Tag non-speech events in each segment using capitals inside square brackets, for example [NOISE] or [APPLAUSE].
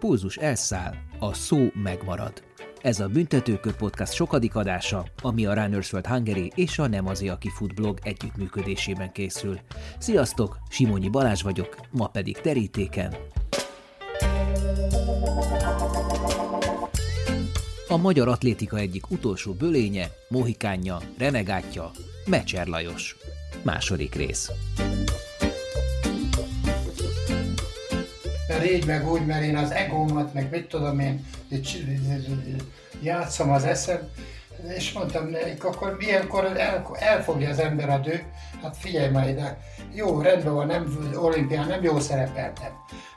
pulzus elszáll, a szó megmarad. Ez a Büntetőkör Podcast sokadik adása, ami a Runners World Hungary és a Nem az aki Food együttműködésében készül. Sziasztok, Simonyi Balázs vagyok, ma pedig terítéken. A magyar atlétika egyik utolsó bölénye, mohikánja, renegátja, Mecser Lajos. Második rész. Mert így meg úgy, mert én az egómat, meg mit tudom én, játszom az eszem, és mondtam nekik, akkor ilyenkor el, elfogja az ember a dő, hát figyelj majd ide, jó, rendben van, nem, olimpián nem jó szerepeltem,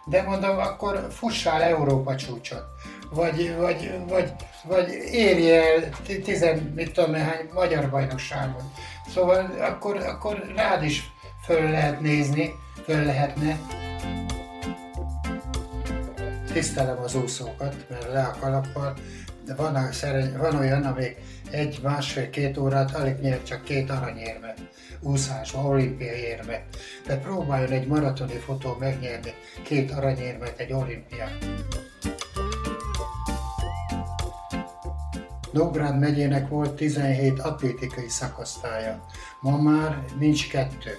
de mondom, akkor fussál Európa csúcsot, vagy, vagy, vagy, vagy érj el tizen, mit tudom néhány magyar bajnokságon. Szóval akkor, akkor rád is föl lehet nézni, föl lehetne tisztelem az úszókat, mert le a kalappal, de van, van olyan, amik egy, másfél, két órát alig nyer csak két aranyérmet úszásba, olimpiai érmet. De próbáljon egy maratoni fotó megnyerni két aranyérmet egy olimpián. Nógrád megyének volt 17 atlétikai szakosztálya, ma már nincs kettő.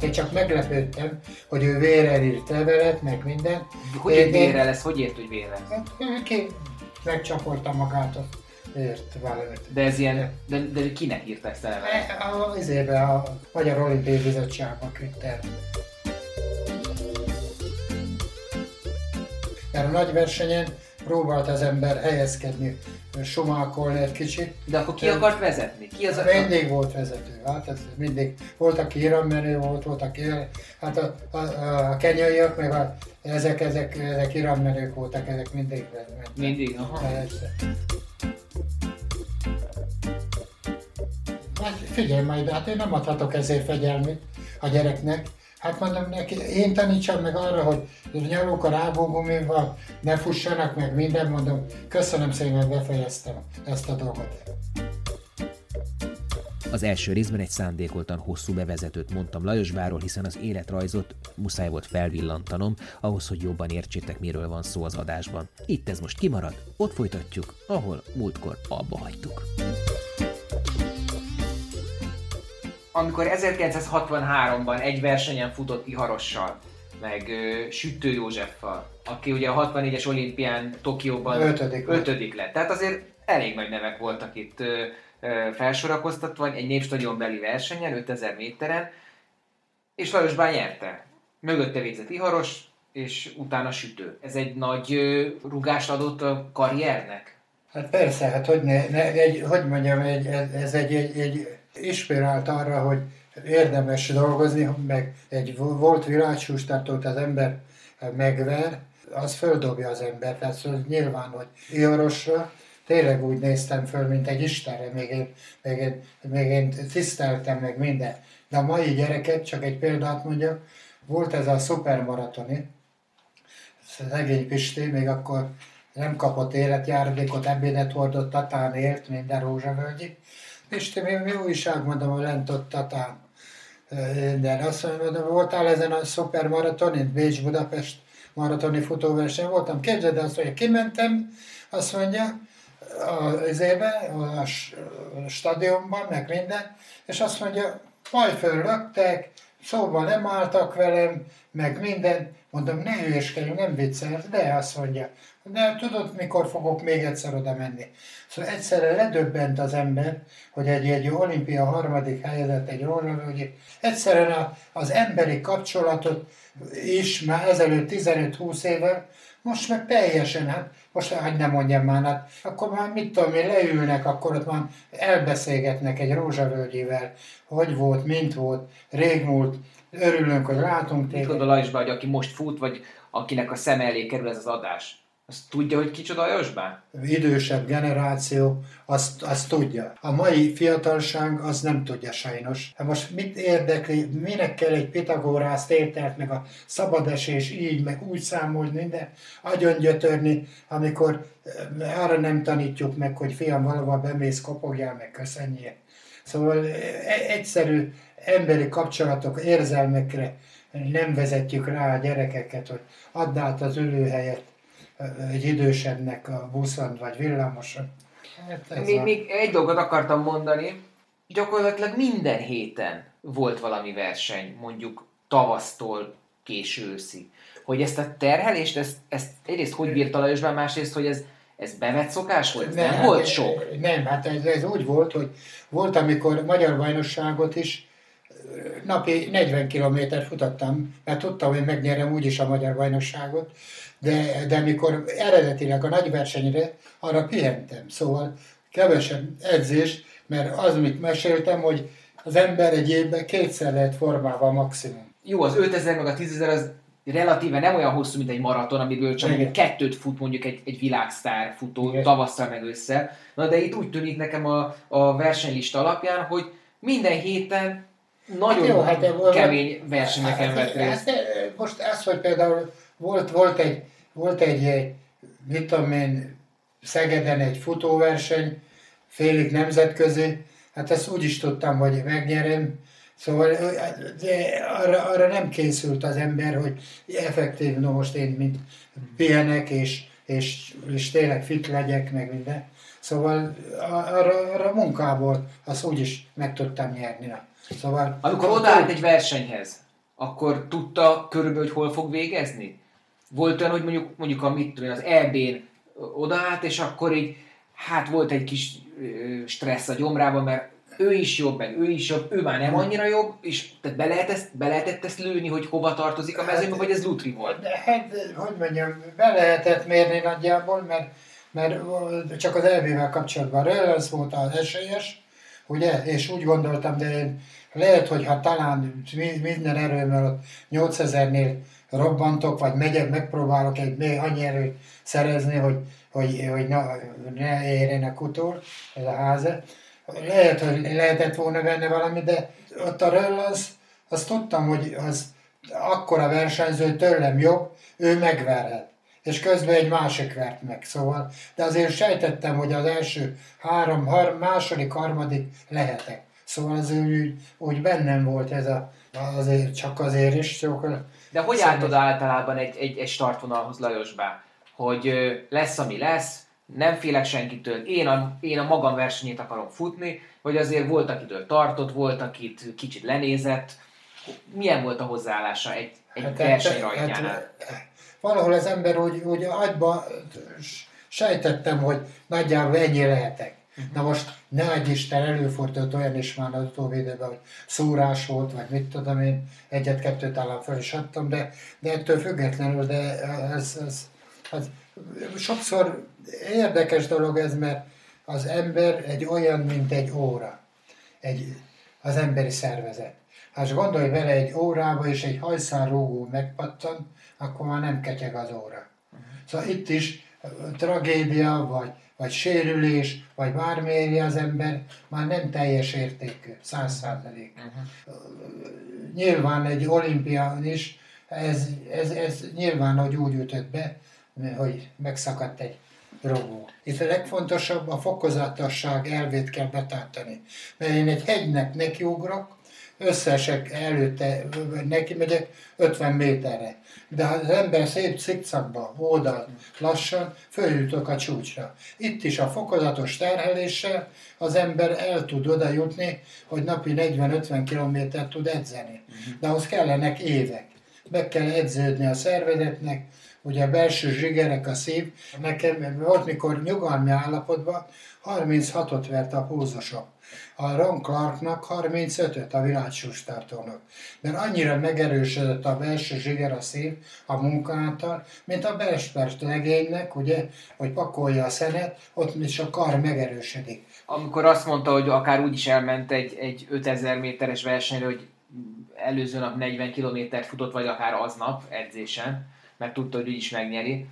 Én csak meglepődtem, hogy ő vérrel írt levelet, meg minden. Hogy egy vérrel lesz? Hogy ért, hogy vérrel? Hát, ki megcsapolta magát a ért valamit. De ez ilyen, de, de kinek írta ezt a levelet? E, a, izébe, a Magyar Olimpiai Bizottságba küldte Mert a nagy versenyen próbált az ember helyezkedni, sumákolni egy kicsit. De akkor ki de, akart vezetni? Ki az a... Mindig volt vezető, hát ez mindig. Volt, aki irammenő volt, volt, aki... Hát a, a, a, kenyaiak, meg a, ezek, ezek, ezek irammenők voltak, ezek mindig mentek. Mindig, aha. Persze. Hát figyelj majd, hát én nem adhatok ezért fegyelmét a gyereknek, Hát mondom neki, én tanítsam meg arra, hogy nyalók a rágógumival, ne fussanak meg minden, mondom, köszönöm szépen, befejeztem ezt a dolgot. Az első részben egy szándékoltan hosszú bevezetőt mondtam Lajosváról, hiszen az életrajzot muszáj volt felvillantanom, ahhoz, hogy jobban értsétek, miről van szó az adásban. Itt ez most kimarad, ott folytatjuk, ahol múltkor abba hagytuk amikor 1963-ban egy versenyen futott Iharossal, meg uh, Sütő Józseffal, aki ugye a 64-es olimpián Tokióban ötödik, ötödik lett. Tehát azért elég nagy nevek voltak itt uh, uh, felsorakoztatva egy népstadion beli versenyen, 5000 méteren, és Lajosbán nyerte. Mögötte végzett Iharos, és utána Sütő. Ez egy nagy uh, rugást adott a karriernek? Hát persze, hát hogy, ne, ne, egy, hogy mondjam, egy, ez egy, egy, egy inspirált arra, hogy érdemes dolgozni, meg egy volt világsústartót az ember megver, az földobja az embert. Tehát szóval nyilván, hogy Iorosra tényleg úgy néztem föl, mint egy Istenre, még én, még én, még én tiszteltem meg minden. De a mai gyereket, csak egy példát mondjak, volt ez a szupermaratoni, szegény Pisti, még akkor nem kapott életjáradékot, ebédet hordott, Tatán élt, minden rózsavölgyi, Pisti, mi, mi újság, mondom, a lent ott Tatán. De azt mondom, voltál ezen a szupermaratonin, Bécs-Budapest maratoni futóverseny voltam. Képzeld azt, hogy kimentem, azt mondja, az éve, a stadionban, meg minden, és azt mondja, majd fölrögtek, szóval nem álltak velem, meg minden. Mondom, ne hülyeskedjünk, nem viccel, de azt mondja, de tudod, mikor fogok még egyszer oda menni. Szóval egyszerre ledöbbent az ember, hogy egy, egy olimpia harmadik helyezett egy hogy egyszerűen az emberi kapcsolatot is már ezelőtt 15-20 évvel, most meg teljesen, hát most hogy nem mondjam már, hát akkor már mit tudom én, leülnek, akkor ott már elbeszélgetnek egy rózsavölgyivel, hogy volt, mint volt, régmúlt, örülünk, hogy látunk téged. Mit gondol hogy aki most fut, vagy akinek a szem elé kerül ez az adás? Azt tudja, hogy kicsoda a Josbán? Idősebb generáció, azt, azt tudja. A mai fiatalság az nem tudja sajnos. Hát most mit érdekli, minek kell egy Pitagórász tételt, meg a szabadesés így, meg úgy számolni, minden agyon gyötörni, amikor eh, arra nem tanítjuk meg, hogy fiam valahol bemész, kopogjál, meg köszönjél. Szóval e, egyszerű emberi kapcsolatok, érzelmekre nem vezetjük rá a gyerekeket, hogy add át az ülőhelyet egy idősebbnek a buszon vagy villamoson. Hát még, a... még egy dolgot akartam mondani, gyakorlatilag minden héten volt valami verseny, mondjuk tavasztól késő őszig. Hogy ezt a terhelést, ezt, ezt egyrészt hogy bírta Lajosban, másrészt, hogy ez, ez bevett szokás volt? Nem, nem hát volt sok? Nem, hát ez, ez úgy volt, hogy volt, amikor magyar bajnokságot is napi 40 kilométer futottam, mert tudtam, hogy megnyerem úgyis a magyar bajnokságot, de, de amikor eredetileg a nagy versenyre, arra pihentem. Szóval kevesebb edzés, mert az, mit meséltem, hogy az ember egy évben kétszer lehet formálva maximum. Jó, az 5000 meg a 10.000 az relatíve nem olyan hosszú, mint egy maraton, amiből csak Igen. kettőt fut mondjuk egy, egy világsztár futó Igen. tavasszal meg össze. Na de itt úgy tűnik nekem a, a versenylista alapján, hogy minden héten nagyon hát jó, hát, kemény versenyeken hát, vett részt. Hát, most az, hogy például volt, volt egy, volt egy, mit tudom én, Szegeden egy futóverseny, félig nemzetközi, hát ezt úgy is tudtam, hogy megnyerem, Szóval de arra, arra nem készült az ember, hogy effektív, no most én mint pihenek, és, és, és tényleg fit legyek, meg minden. Szóval arra, arra munkából azt úgy is meg tudtam nyerni. Szóval, Amikor odaállt egy versenyhez, akkor tudta körülbelül, hogy hol fog végezni? Volt olyan, hogy mondjuk, mondjuk a mit tudom, az EB-n odaállt, és akkor így, hát volt egy kis stressz a gyomrában, mert ő is jobb, meg ő is jobb, ő már nem annyira jobb, és tehát be, lehet ezt, be lehetett ezt lőni, hogy hova tartozik a mezőnybe, hát, vagy ez Lutri volt? De, hát, hogy mondjam, be lehetett mérni nagyjából, mert, mert csak az elvével kapcsolatban Rellens volt az esélyes, ugye, és úgy gondoltam, de én lehet, hogy ha talán minden erőmmel ott 8000-nél robbantok, vagy megyek, megpróbálok egy még annyi erőt szerezni, hogy, hogy, hogy na, ne érjenek utól ez a háza. Lehet, hogy lehetett volna benne valami, de ott a Röll az, azt tudtam, hogy az akkora versenyző tőlem jobb, ő megverhet. És közben egy másik vert meg, szóval. De azért sejtettem, hogy az első három, har, második, harmadik lehetek. Szóval az úgy, úgy bennem volt ez a, azért, csak azért is. Szóval De hogy szóval... álltod általában egy, egy, egy startvonalhoz Lajosbá? Hogy lesz, ami lesz, nem félek senkitől, én a, én a magam versenyét akarom futni, vagy azért volt, akitől tartott, volt, akit kicsit lenézett. Milyen volt a hozzáállása egy, egy hát, verseny hát, hát, valahol az ember úgy, úgy agyba sejtettem, hogy nagyjából ennyi lehetek. Uh-huh. Na most ne egy Isten előfordult olyan is már az utóbbi időben, hogy szúrás volt, vagy mit tudom én, egyet-kettőt talán fel is adtam, de, de ettől függetlenül, de ez, ez, ez sokszor érdekes dolog ez, mert az ember egy olyan, mint egy óra, egy, az emberi szervezet. Ha gondolj bele egy órába, és egy hajszálrógó megpattan, akkor már nem ketyeg az óra. Uh-huh. Szóval itt is tragédia, vagy, vagy sérülés, vagy bármi éri az ember, már nem teljes értékű, száz százalék. Uh-huh. Nyilván egy olimpián is, ez, ez, ez nyilván, hogy úgy ütött be, hogy megszakadt egy rogó. Itt a legfontosabb a fokozatosság elvét kell betartani. Mert én egy hegynek nekiugrok, összesek előtte neki megyek 50 méterre. De ha az ember szép cikcakba, oldalt, lassan, följutok a csúcsra. Itt is a fokozatos terheléssel az ember el tud oda jutni, hogy napi 40-50 kilométert tud edzeni. De ahhoz kellenek évek. Meg kell edződni a szervezetnek, ugye a belső zsigerek, a szív. Nekem volt, mikor nyugalmi állapotban 36-ot vert a púzosok. A Ron Clarknak 35-öt a világsústartónak. Mert annyira megerősödött a belső zsiger a szív a munkától, mint a Belspert legénynek, ugye, hogy pakolja a szenet, ott is a kar megerősödik. Amikor azt mondta, hogy akár úgy is elment egy, egy 5000 méteres versenyre, hogy előző nap 40 kilométert futott, vagy akár aznap edzésen, mert tudta, hogy is megnyeri.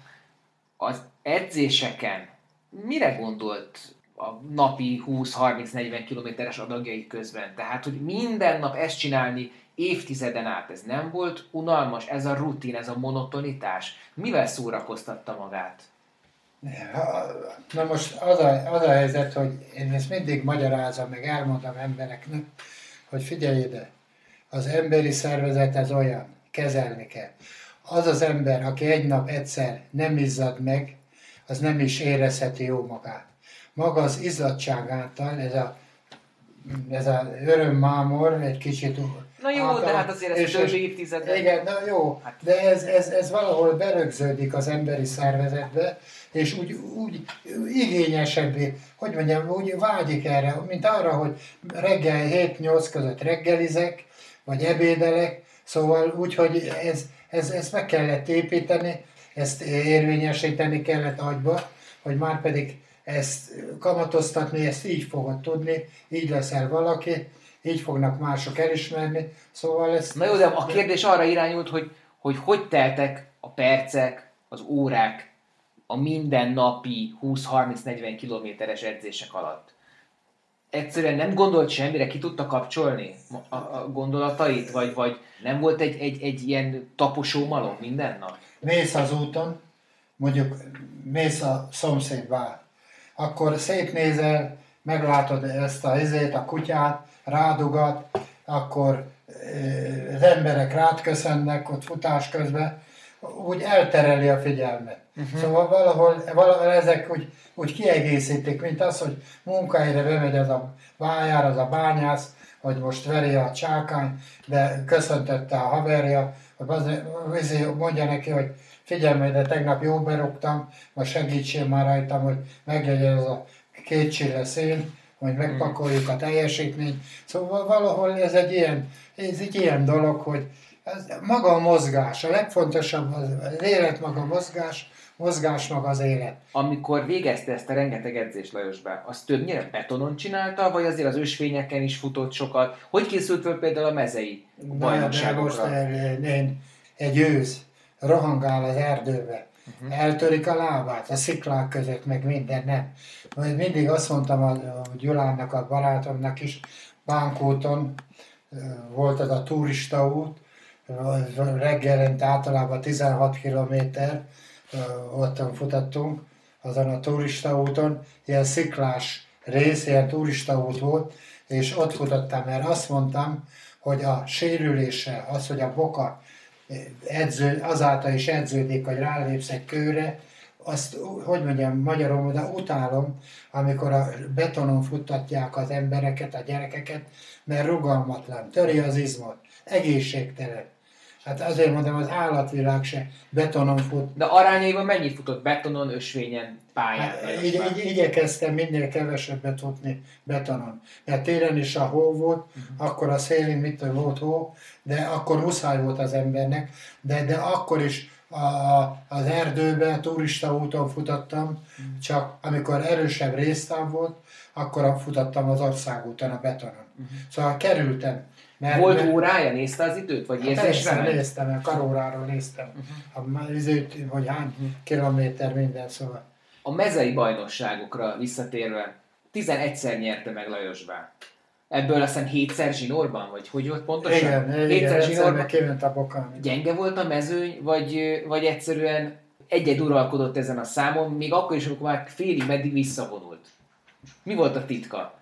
Az edzéseken mire gondolt a napi 20-30-40 kilométeres adagjai közben? Tehát, hogy minden nap ezt csinálni évtizeden át, ez nem volt unalmas, ez a rutin, ez a monotonitás. Mivel szórakoztatta magát? Na most az a, az a helyzet, hogy én ezt mindig magyarázom, meg elmondom embereknek, hogy figyelj ide, az emberi szervezet ez olyan, kezelni kell. Az az ember, aki egy nap egyszer nem izzad meg, az nem is érezheti jó magát. Maga az izzadság által, ez a, ez a örömmámor egy kicsit Na jó, által, de hát azért ez több évtizedben. Igen, na jó, hát- de ez, ez, ez valahol berögződik az emberi szervezetbe, és úgy, úgy igényesebbé, hogy mondjam, úgy vágyik erre, mint arra, hogy reggel 7-8 között reggelizek, vagy ebédelek, szóval úgy, hogy ez, ez, ezt meg kellett építeni, ezt érvényesíteni kellett agyba, hogy már pedig ezt kamatoztatni, ezt így fogod tudni, így leszel valaki, így fognak mások elismerni, szóval ez... Na jó, de a kérdés arra irányult, hogy hogy, hogy teltek a percek, az órák a mindennapi 20-30-40 kilométeres edzések alatt. Egyszerűen nem gondolt semmire, ki tudta kapcsolni a, a gondolatait, vagy, vagy nem volt egy, egy, egy ilyen taposó malom minden nap? Mész az úton, mondjuk mész a szomszédba, akkor szétnézel, meglátod ezt a izét, a kutyát, rádugat, akkor az emberek rád köszönnek ott futás közben, úgy eltereli a figyelmet. Uh-huh. Szóval valahol, valahol ezek úgy, úgy kiegészítik, mint az, hogy munkahelyre bemegy az a bájár, az a bányász, hogy most veri a csákány, de köszöntötte a haverja, hogy az, mondja neki, hogy figyelj de tegnap jó berúgtam, most segítsél már rajtam, hogy meglegyen az a két csille szén, hogy megpakoljuk a teljesítményt. Szóval valahol ez egy ilyen, ez egy ilyen dolog, hogy ez maga a mozgás, a legfontosabb az, az élet maga a mozgás, mozgás maga az élet. Amikor végezte ezt a rengeteg edzést Lajosba, az többnyire betonon csinálta, vagy azért az ösvényeken is futott sokat? Hogy készült föl például a mezei bajnokságokra? most én, egy ősz rohangál az erdőbe, uh-huh. eltörik a lábát, a sziklák között, meg minden, nem. Majd mindig azt mondtam a, a Gyulának, a barátomnak is, Bánkúton volt az a turista út, reggelente általában 16 kilométer, ottan futattunk, azon a turista úton, ilyen sziklás rész, ilyen turista út volt, és ott futottam, mert azt mondtam, hogy a sérülése, az, hogy a boka edző, azáltal is edződik, hogy rálépsz egy kőre, azt, hogy mondjam, magyarul de utálom, amikor a betonon futtatják az embereket, a gyerekeket, mert rugalmatlan, töri az izmot, egészségtelen. Hát azért mondom, az állatvilág se betonon fut. De arányaiban mennyit futott betonon, ösvényen, pályán? Hát, így, így, igyekeztem minél kevesebbet futni betonon. Mert télen is a hó volt, uh-huh. akkor a szélén mit volt hó, de akkor muszáj volt az embernek, de, de akkor is a, az erdőben, turista úton futottam, uh-huh. csak amikor erősebb résztám volt, akkor futottam az országúton, a betonon. Uh-huh. Szóval kerültem mert, Volt mert, órája? Nézte az időt? Vagy hát érzésre néztem, a karóráról néztem. Uh-huh. A időt, vagy hány uh-huh. kilométer minden, szóval. A mezei bajnokságokra visszatérve, 11-szer nyerte meg Lajos Bá. Ebből aztán hétszer zsinórban, vagy hogy volt pontosan? Igen, hétszer igen zsinórban. kiment a bokán. Gyenge volt a mezőny, vagy, vagy egyszerűen egyed uralkodott ezen a számon, még akkor is, amikor már félig meddig visszavonult. Mi volt a titka?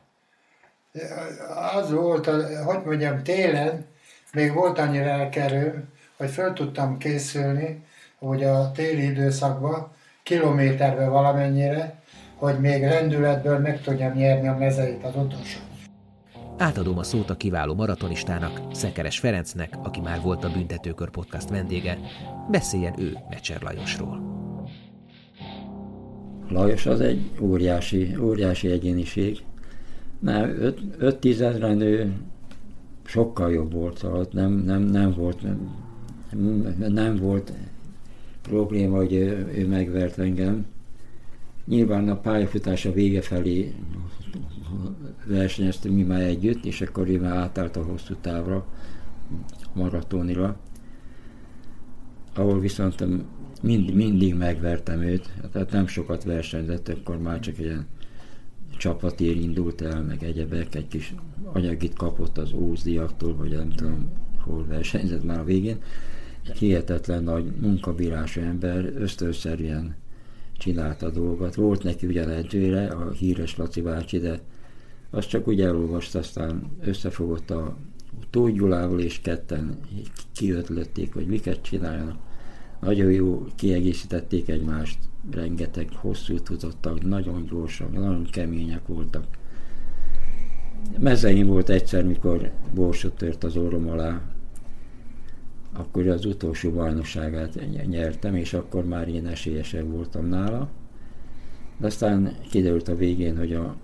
Az volt, hogy mondjam, télen még volt annyira elkerül, hogy föl tudtam készülni, hogy a téli időszakban kilométerbe valamennyire, hogy még rendületből meg tudjam nyerni a mezeit az utolsó. Átadom a szót a kiváló maratonistának, Szekeres Ferencnek, aki már volt a Büntetőkör podcast vendége. Beszéljen ő Mecser Lajosról. Lajos az egy óriási, óriási egyéniség, nem, 5-10 ezeren ő sokkal jobb volt, szóval nem, nem, nem volt nem, nem volt probléma, hogy ő, ő megvert engem. Nyilván a pályafutása vége felé versenyeztünk mi már együtt, és akkor ő már átállt a hosszú távra, maratonira, ahol viszont mind, mindig megvertem őt, tehát nem sokat versenyzett, akkor már csak ilyen csapatér indult el, meg egyebek, egy kis anyagit kapott az ózdiaktól, vagy nem tudom, hol versenyzett már a végén. Egy hihetetlen nagy munkabírású ember, ösztönszerűen csinálta a dolgot. Volt neki ugyan edzőre, a híres Laci bácsi, de azt csak úgy elolvasta, aztán összefogott a Tóth Gyulával és ketten kiötlötték, hogy miket csináljanak. Nagyon jó kiegészítették egymást, rengeteg hosszú tudottak, nagyon gyorsak, nagyon kemények voltak. Mezeim volt egyszer, mikor borsot tört az orrom alá, akkor az utolsó bajnokságát nyertem, és akkor már én esélyesebb voltam nála. De aztán kiderült a végén, hogy a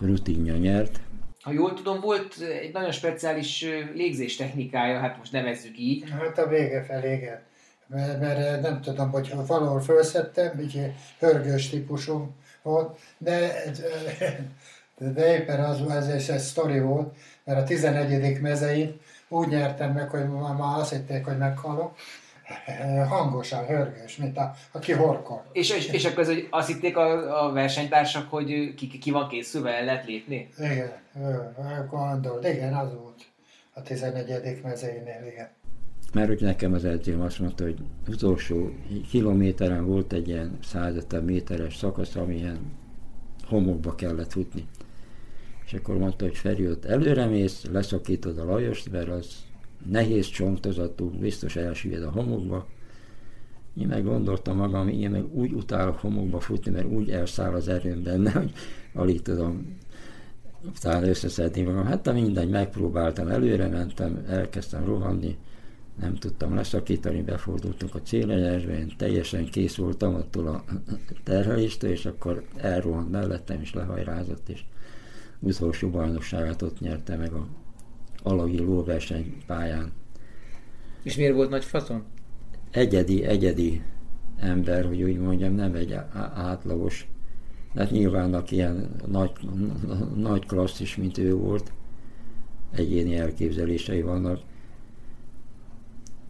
rutinja nyert. Ha jól tudom, volt egy nagyon speciális légzés technikája, hát most nevezzük így. Hát a vége felé, igen. Mert, mert nem tudom, hogy valahol felszettem, így hörgős típusú volt, de, de, de éppen az, ez, ez, ez sztori volt, mert a 11. mezeit úgy nyertem meg, hogy már azt hitték, hogy meghalok, hangosan, hörgős, mint a, aki horkol. És, és, és akkor az, hogy azt hitték a, a versenytársak, hogy ki, ki van készülve, el lehet lépni? Igen, gondolt, igen, az volt a 11. mezeinél, igen. Mert hogy nekem az edzőm azt mondta, hogy utolsó kilométeren volt egy ilyen 150 méteres szakasz, amilyen homokba kellett futni. És akkor mondta, hogy Feri, ott előre mész, leszakítod a Lajost, mert az nehéz csontozatú, biztos elsüllyed a homokba. Én meg gondoltam magam, én meg úgy utálok homokba futni, mert úgy elszáll az erőm benne, hogy alig tudom utána összeszedni magam. Hát mindegy, megpróbáltam, előre mentem, elkezdtem rohanni, nem tudtam leszakítani, befordultunk a célegyesbe, én teljesen kész voltam attól a terheléstől, és akkor elrohant mellettem, és lehajrázott, és utolsó bajnokságát ott nyerte meg a alagi lóverseny pályán. És miért volt nagy faszon? Egyedi, egyedi ember, hogy úgy mondjam, nem egy átlagos. Hát nyilván aki ilyen nagy, nagy klasszis, mint ő volt, egyéni elképzelései vannak.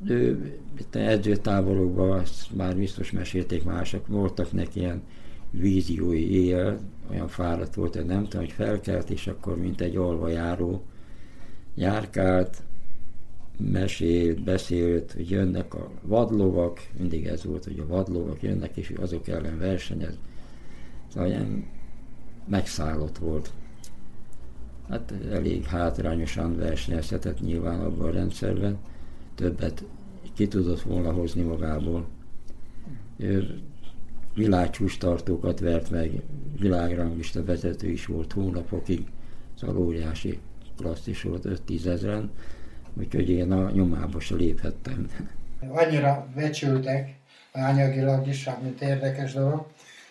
Ő itt edzőtáborokban, már biztos mesélték mások, voltak neki ilyen víziói éjjel, olyan fáradt volt, hogy nem tudom, hogy felkelt, és akkor mint egy járó járkált, mesélt, beszélt, hogy jönnek a vadlovak, mindig ez volt, hogy a vadlovak jönnek, és azok ellen versenyez. Szóval ilyen megszállott volt. Hát elég hátrányosan versenyezhetett nyilván abban a rendszerben, többet ki tudott volna hozni magából. Ő világcsúcs tartókat vert meg, világranglista vezető is volt hónapokig, szóval óriási klasszis volt, 5-10 ezeren, úgyhogy én a nyomába se léphettem. Annyira becsültek, anyagilag is, mint érdekes dolog,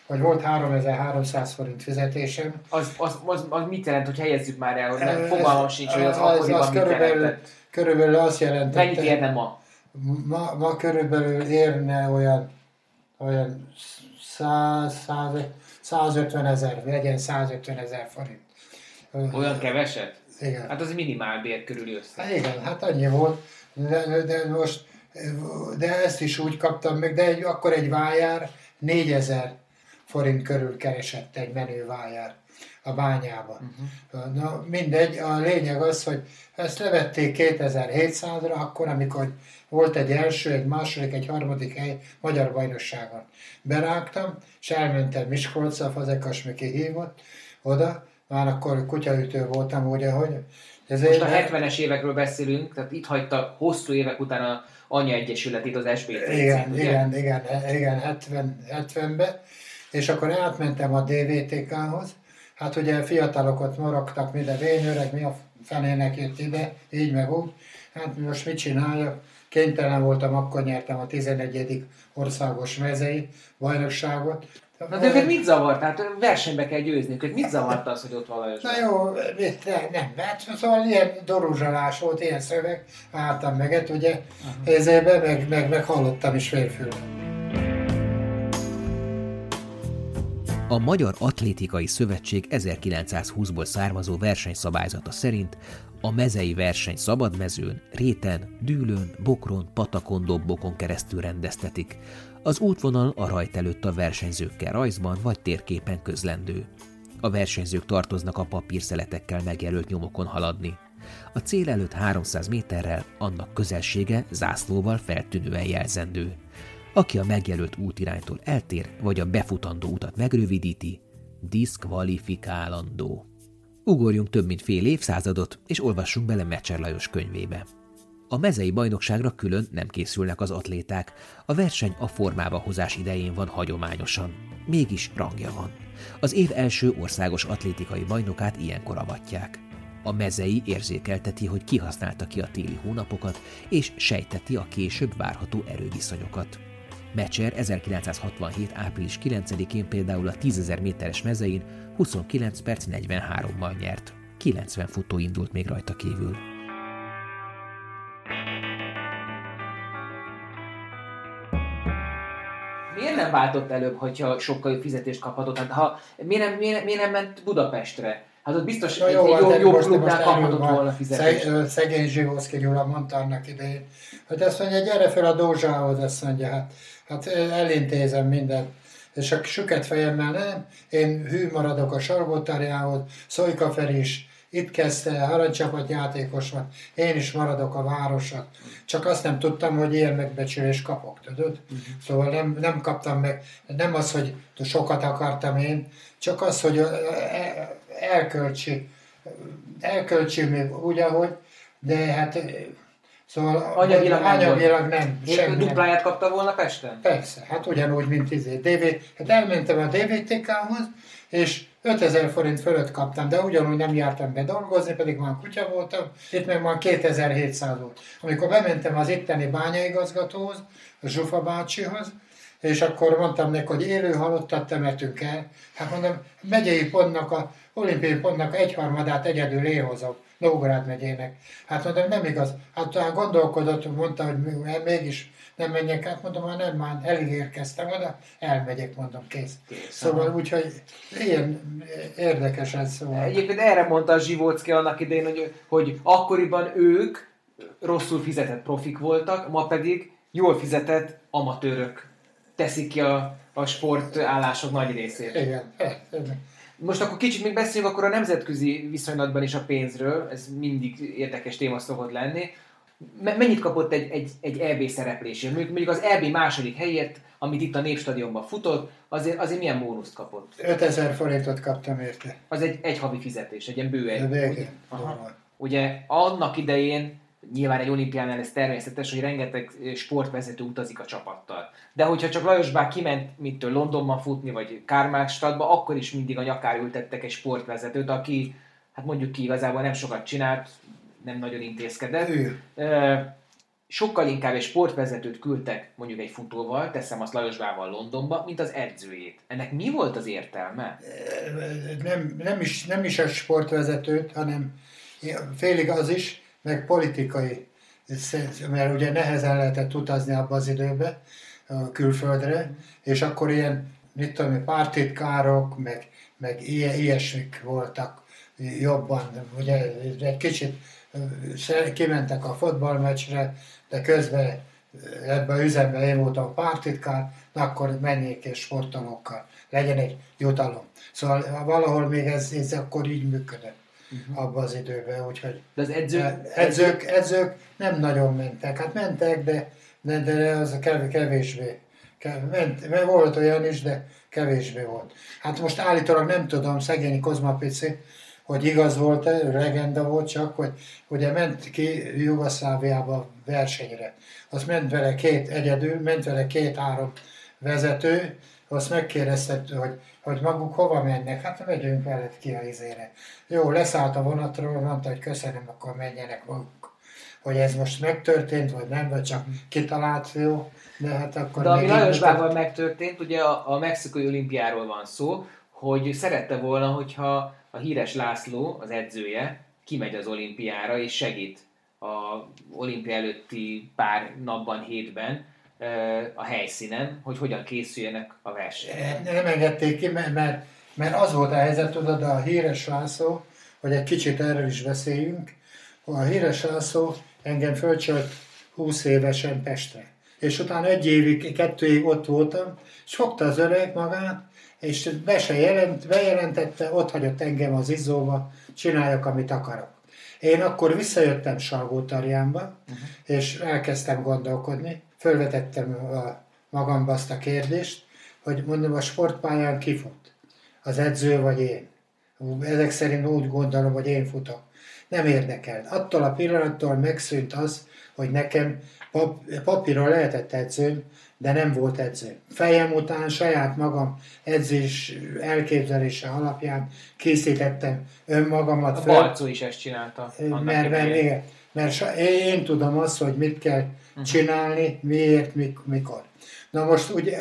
hogy volt 3300 forint fizetésem. Az, az, az, az mit jelent, hogy helyezzük már el, hogy fogalmam sincs, hogy az, az akkoriban az mit körülbelül, jelentett? Körülbelül azt jelentette. Mennyit érne ma? Ma, ma körülbelül érne olyan, olyan 100, 100, 150 ezer, legyen 150 ezer forint. Olyan keveset? Igen. Hát az minimál bér körül össze. Hát igen, hát annyi volt, de, de most, de ezt is úgy kaptam meg, de egy, akkor egy vájár 4000 forint körül keresett egy menő vájár a bányában. Uh-huh. Na mindegy, a lényeg az, hogy ezt levették 2700-ra, akkor, amikor volt egy első, egy második, egy harmadik hely magyar bajnokságon. Berágtam, és elmentem Miskolcra, Fazekas Miki hívott oda, már akkor kutyaütő voltam, ugye, hogy... Ez Most a 70-es évekről beszélünk, tehát itt hagyta hosszú évek után a Anya Egyesületét az SBT Igen, cím, igen, igen, igen, 70, 70-be, és akkor átmentem a DVTK-hoz, hát ugye fiatalokat morogtak, mi de vényöreg, mi a fenének jött ide, így meg úgy, hát most mit csináljak, kénytelen voltam, akkor nyertem a 11. országos mezei bajnokságot, Na de őket mit zavart? Tehát versenybe kell győzni őket. Mit zavart az, hogy ott valajos? Na jó, nem, mert szóval ilyen doruzsalás volt, ilyen szöveg, álltam meg, ugye, ezért meg, meg, meg hallottam is félfülben. A Magyar Atlétikai Szövetség 1920-ból származó versenyszabályzata szerint a mezei verseny szabadmezőn, réten, dűlőn, bokron, patakon, dobbokon keresztül rendeztetik. Az útvonal a rajt előtt a versenyzőkkel rajzban vagy térképen közlendő. A versenyzők tartoznak a papírszeletekkel megjelölt nyomokon haladni. A cél előtt 300 méterrel annak közelsége zászlóval feltűnően jelzendő. Aki a megjelölt útiránytól eltér, vagy a befutandó utat megrövidíti, diszkvalifikálandó. Ugorjunk több mint fél évszázadot, és olvassunk bele Mecser Lajos könyvébe. A mezei bajnokságra külön nem készülnek az atléták. A verseny a formába hozás idején van hagyományosan. Mégis rangja van. Az év első országos atlétikai bajnokát ilyenkor avatják. A mezei érzékelteti, hogy kihasználta ki a téli hónapokat, és sejteti a később várható erőviszonyokat. Mecser 1967. április 9-én például a 10.000 méteres mezein 29 perc 43-mal nyert. 90 futó indult még rajta kívül. Miért nem váltott előbb, hogyha sokkal jobb fizetést kaphatott? Hát ha, miért, nem, miért, miért nem ment Budapestre? Hát ott biztos Na egy, jó, egy hát jó, jó most- most kaphatott volna fizetést. Szeg, szegény Zsivoszki Gyula mondta annak idején, hogy azt mondja, gyere fel a Dózsához, azt mondja, hát, hát elintézem mindent. És a süket fejemmel nem, én hű maradok a Sargótarjához, Szojka is itt kezdte, aranycsapat játékos van, én is maradok a városat. Csak azt nem tudtam, hogy ilyen megbecsülést kapok, tudod? Szóval nem, nem kaptam meg, nem az, hogy sokat akartam én, csak az, hogy elköltsi, elköltsi még úgy, ahogy, de hát szóval Anyagilag anyagilag nem, nem. dupláját kapta volna Pesten? Persze, hát ugyanúgy, mint izé, DV, hát elmentem a DVTK-hoz, és 5000 forint fölött kaptam, de ugyanúgy nem jártam be dolgozni, pedig már kutya voltam, itt meg már 2700 volt. Amikor bementem az itteni bányaigazgatóhoz, a Zsufa bácsihoz, és akkor mondtam neki, hogy élő halottat temetünk el. Hát mondom, megyei pontnak, a olimpiai pontnak egyharmadát egyedül én hozom, Nógrád megyének. Hát mondom, nem igaz. Hát talán gondolkodott, mondta, hogy mi- mégis nem menjek át, mondom, már nem, már elég érkeztem oda, elmegyek, mondom, kész. Kész, Szóval úgyhogy ilyen érdekes ez, szóval. Egyébként erre mondta a Zsivócki annak idején, hogy, hogy akkoriban ők rosszul fizetett profik voltak, ma pedig jól fizetett amatőrök teszik ki a, a sportállások nagy részét. Igen, eh, igen. Most akkor kicsit még beszéljünk akkor a nemzetközi viszonylatban is a pénzről, ez mindig érdekes téma szokott lenni. Me- Mennyit kapott egy, egy, egy EB szereplésért? Mondjuk, mondjuk az EB második helyért, amit itt a Népstadionban futott, azért, azért milyen bónuszt kapott? 5000 forintot kaptam érte. Az egy, egy havi fizetés, egy ilyen bő egy. Ugye annak idején, nyilván egy olimpiánál ez természetes, hogy rengeteg sportvezető utazik a csapattal. De hogyha csak Lajos Bák kiment mittől Londonban futni, vagy Kármánstadtba, akkor is mindig a nyakára ültettek egy sportvezetőt, aki, hát mondjuk ki igazából nem sokat csinált, nem nagyon intézkedett. Ő. Sokkal inkább egy sportvezetőt küldtek mondjuk egy futóval, teszem azt Lajos Bával Londonba, mint az edzőjét. Ennek mi volt az értelme? nem, nem, is, nem is a sportvezetőt, hanem félig az is, meg politikai, mert ugye nehezen lehetett utazni abban az időben a külföldre, és akkor ilyen, mit tudom, pártitkárok, meg, meg ilyesmik voltak jobban, ugye egy kicsit kimentek a fotballmeccsre, de közben ebben a üzemben én voltam a pártitkár, akkor menjék és sportolókkal, legyen egy jutalom. Szóval valahol még ez, ez akkor így működött uh-huh. abban az időben, úgyhogy De az edző, edzők, edzők nem nagyon mentek. Hát mentek, de, de, de az kev, kevésbé. Kev, ment, volt olyan is, de kevésbé volt. Hát most állítólag nem tudom, szegény Kozma Pici, hogy igaz volt-e, legenda volt csak, hogy ugye ment ki Jugoszláviába versenyre. Azt ment vele két egyedül, ment vele két-három vezető, azt megkérdezte, hogy, hogy maguk hova mennek, hát megyünk veled ki a izére. Jó, leszállt a vonatról, mondta, hogy köszönöm, akkor menjenek maguk. Hogy ez most megtörtént, vagy nem, vagy csak kitalált, jó, de hát akkor... De ami Lajos Bával megtörtént, ugye a, a mexikai olimpiáról van szó, hogy szerette volna, hogyha a híres László, az edzője, kimegy az olimpiára és segít a olimpia előtti pár napban, hétben a helyszínen, hogy hogyan készüljenek a versenyre. Nem engedték ki, mert, mert, mert az volt a helyzet, tudod, a híres László, hogy egy kicsit erről is beszéljünk, a híres László engem fölcsölt 20 évesen Pestre. És utána egy évig, kettő évig ott voltam, és fogta az öreg magát, és be se jelent, bejelentette, ott hagyott engem az izzóba, csináljak, amit akarok. Én akkor visszajöttem Salgótarjánba, uh-huh. és elkezdtem gondolkodni, fölvetettem a, magamba azt a kérdést, hogy mondom, a sportpályán kifut, az edző vagy én. ezek szerint úgy gondolom, hogy én futok. Nem érdekel. Attól a pillanattól megszűnt az, hogy nekem pap, papíron lehetett edzőm, de nem volt edző. Fejem után saját magam edzés elképzelése alapján készítettem önmagamat A Balcó is ezt csinálta. mert, mert, igen, mert én tudom azt, hogy mit kell Mhm. csinálni, miért, mik- mikor. Na most ugye...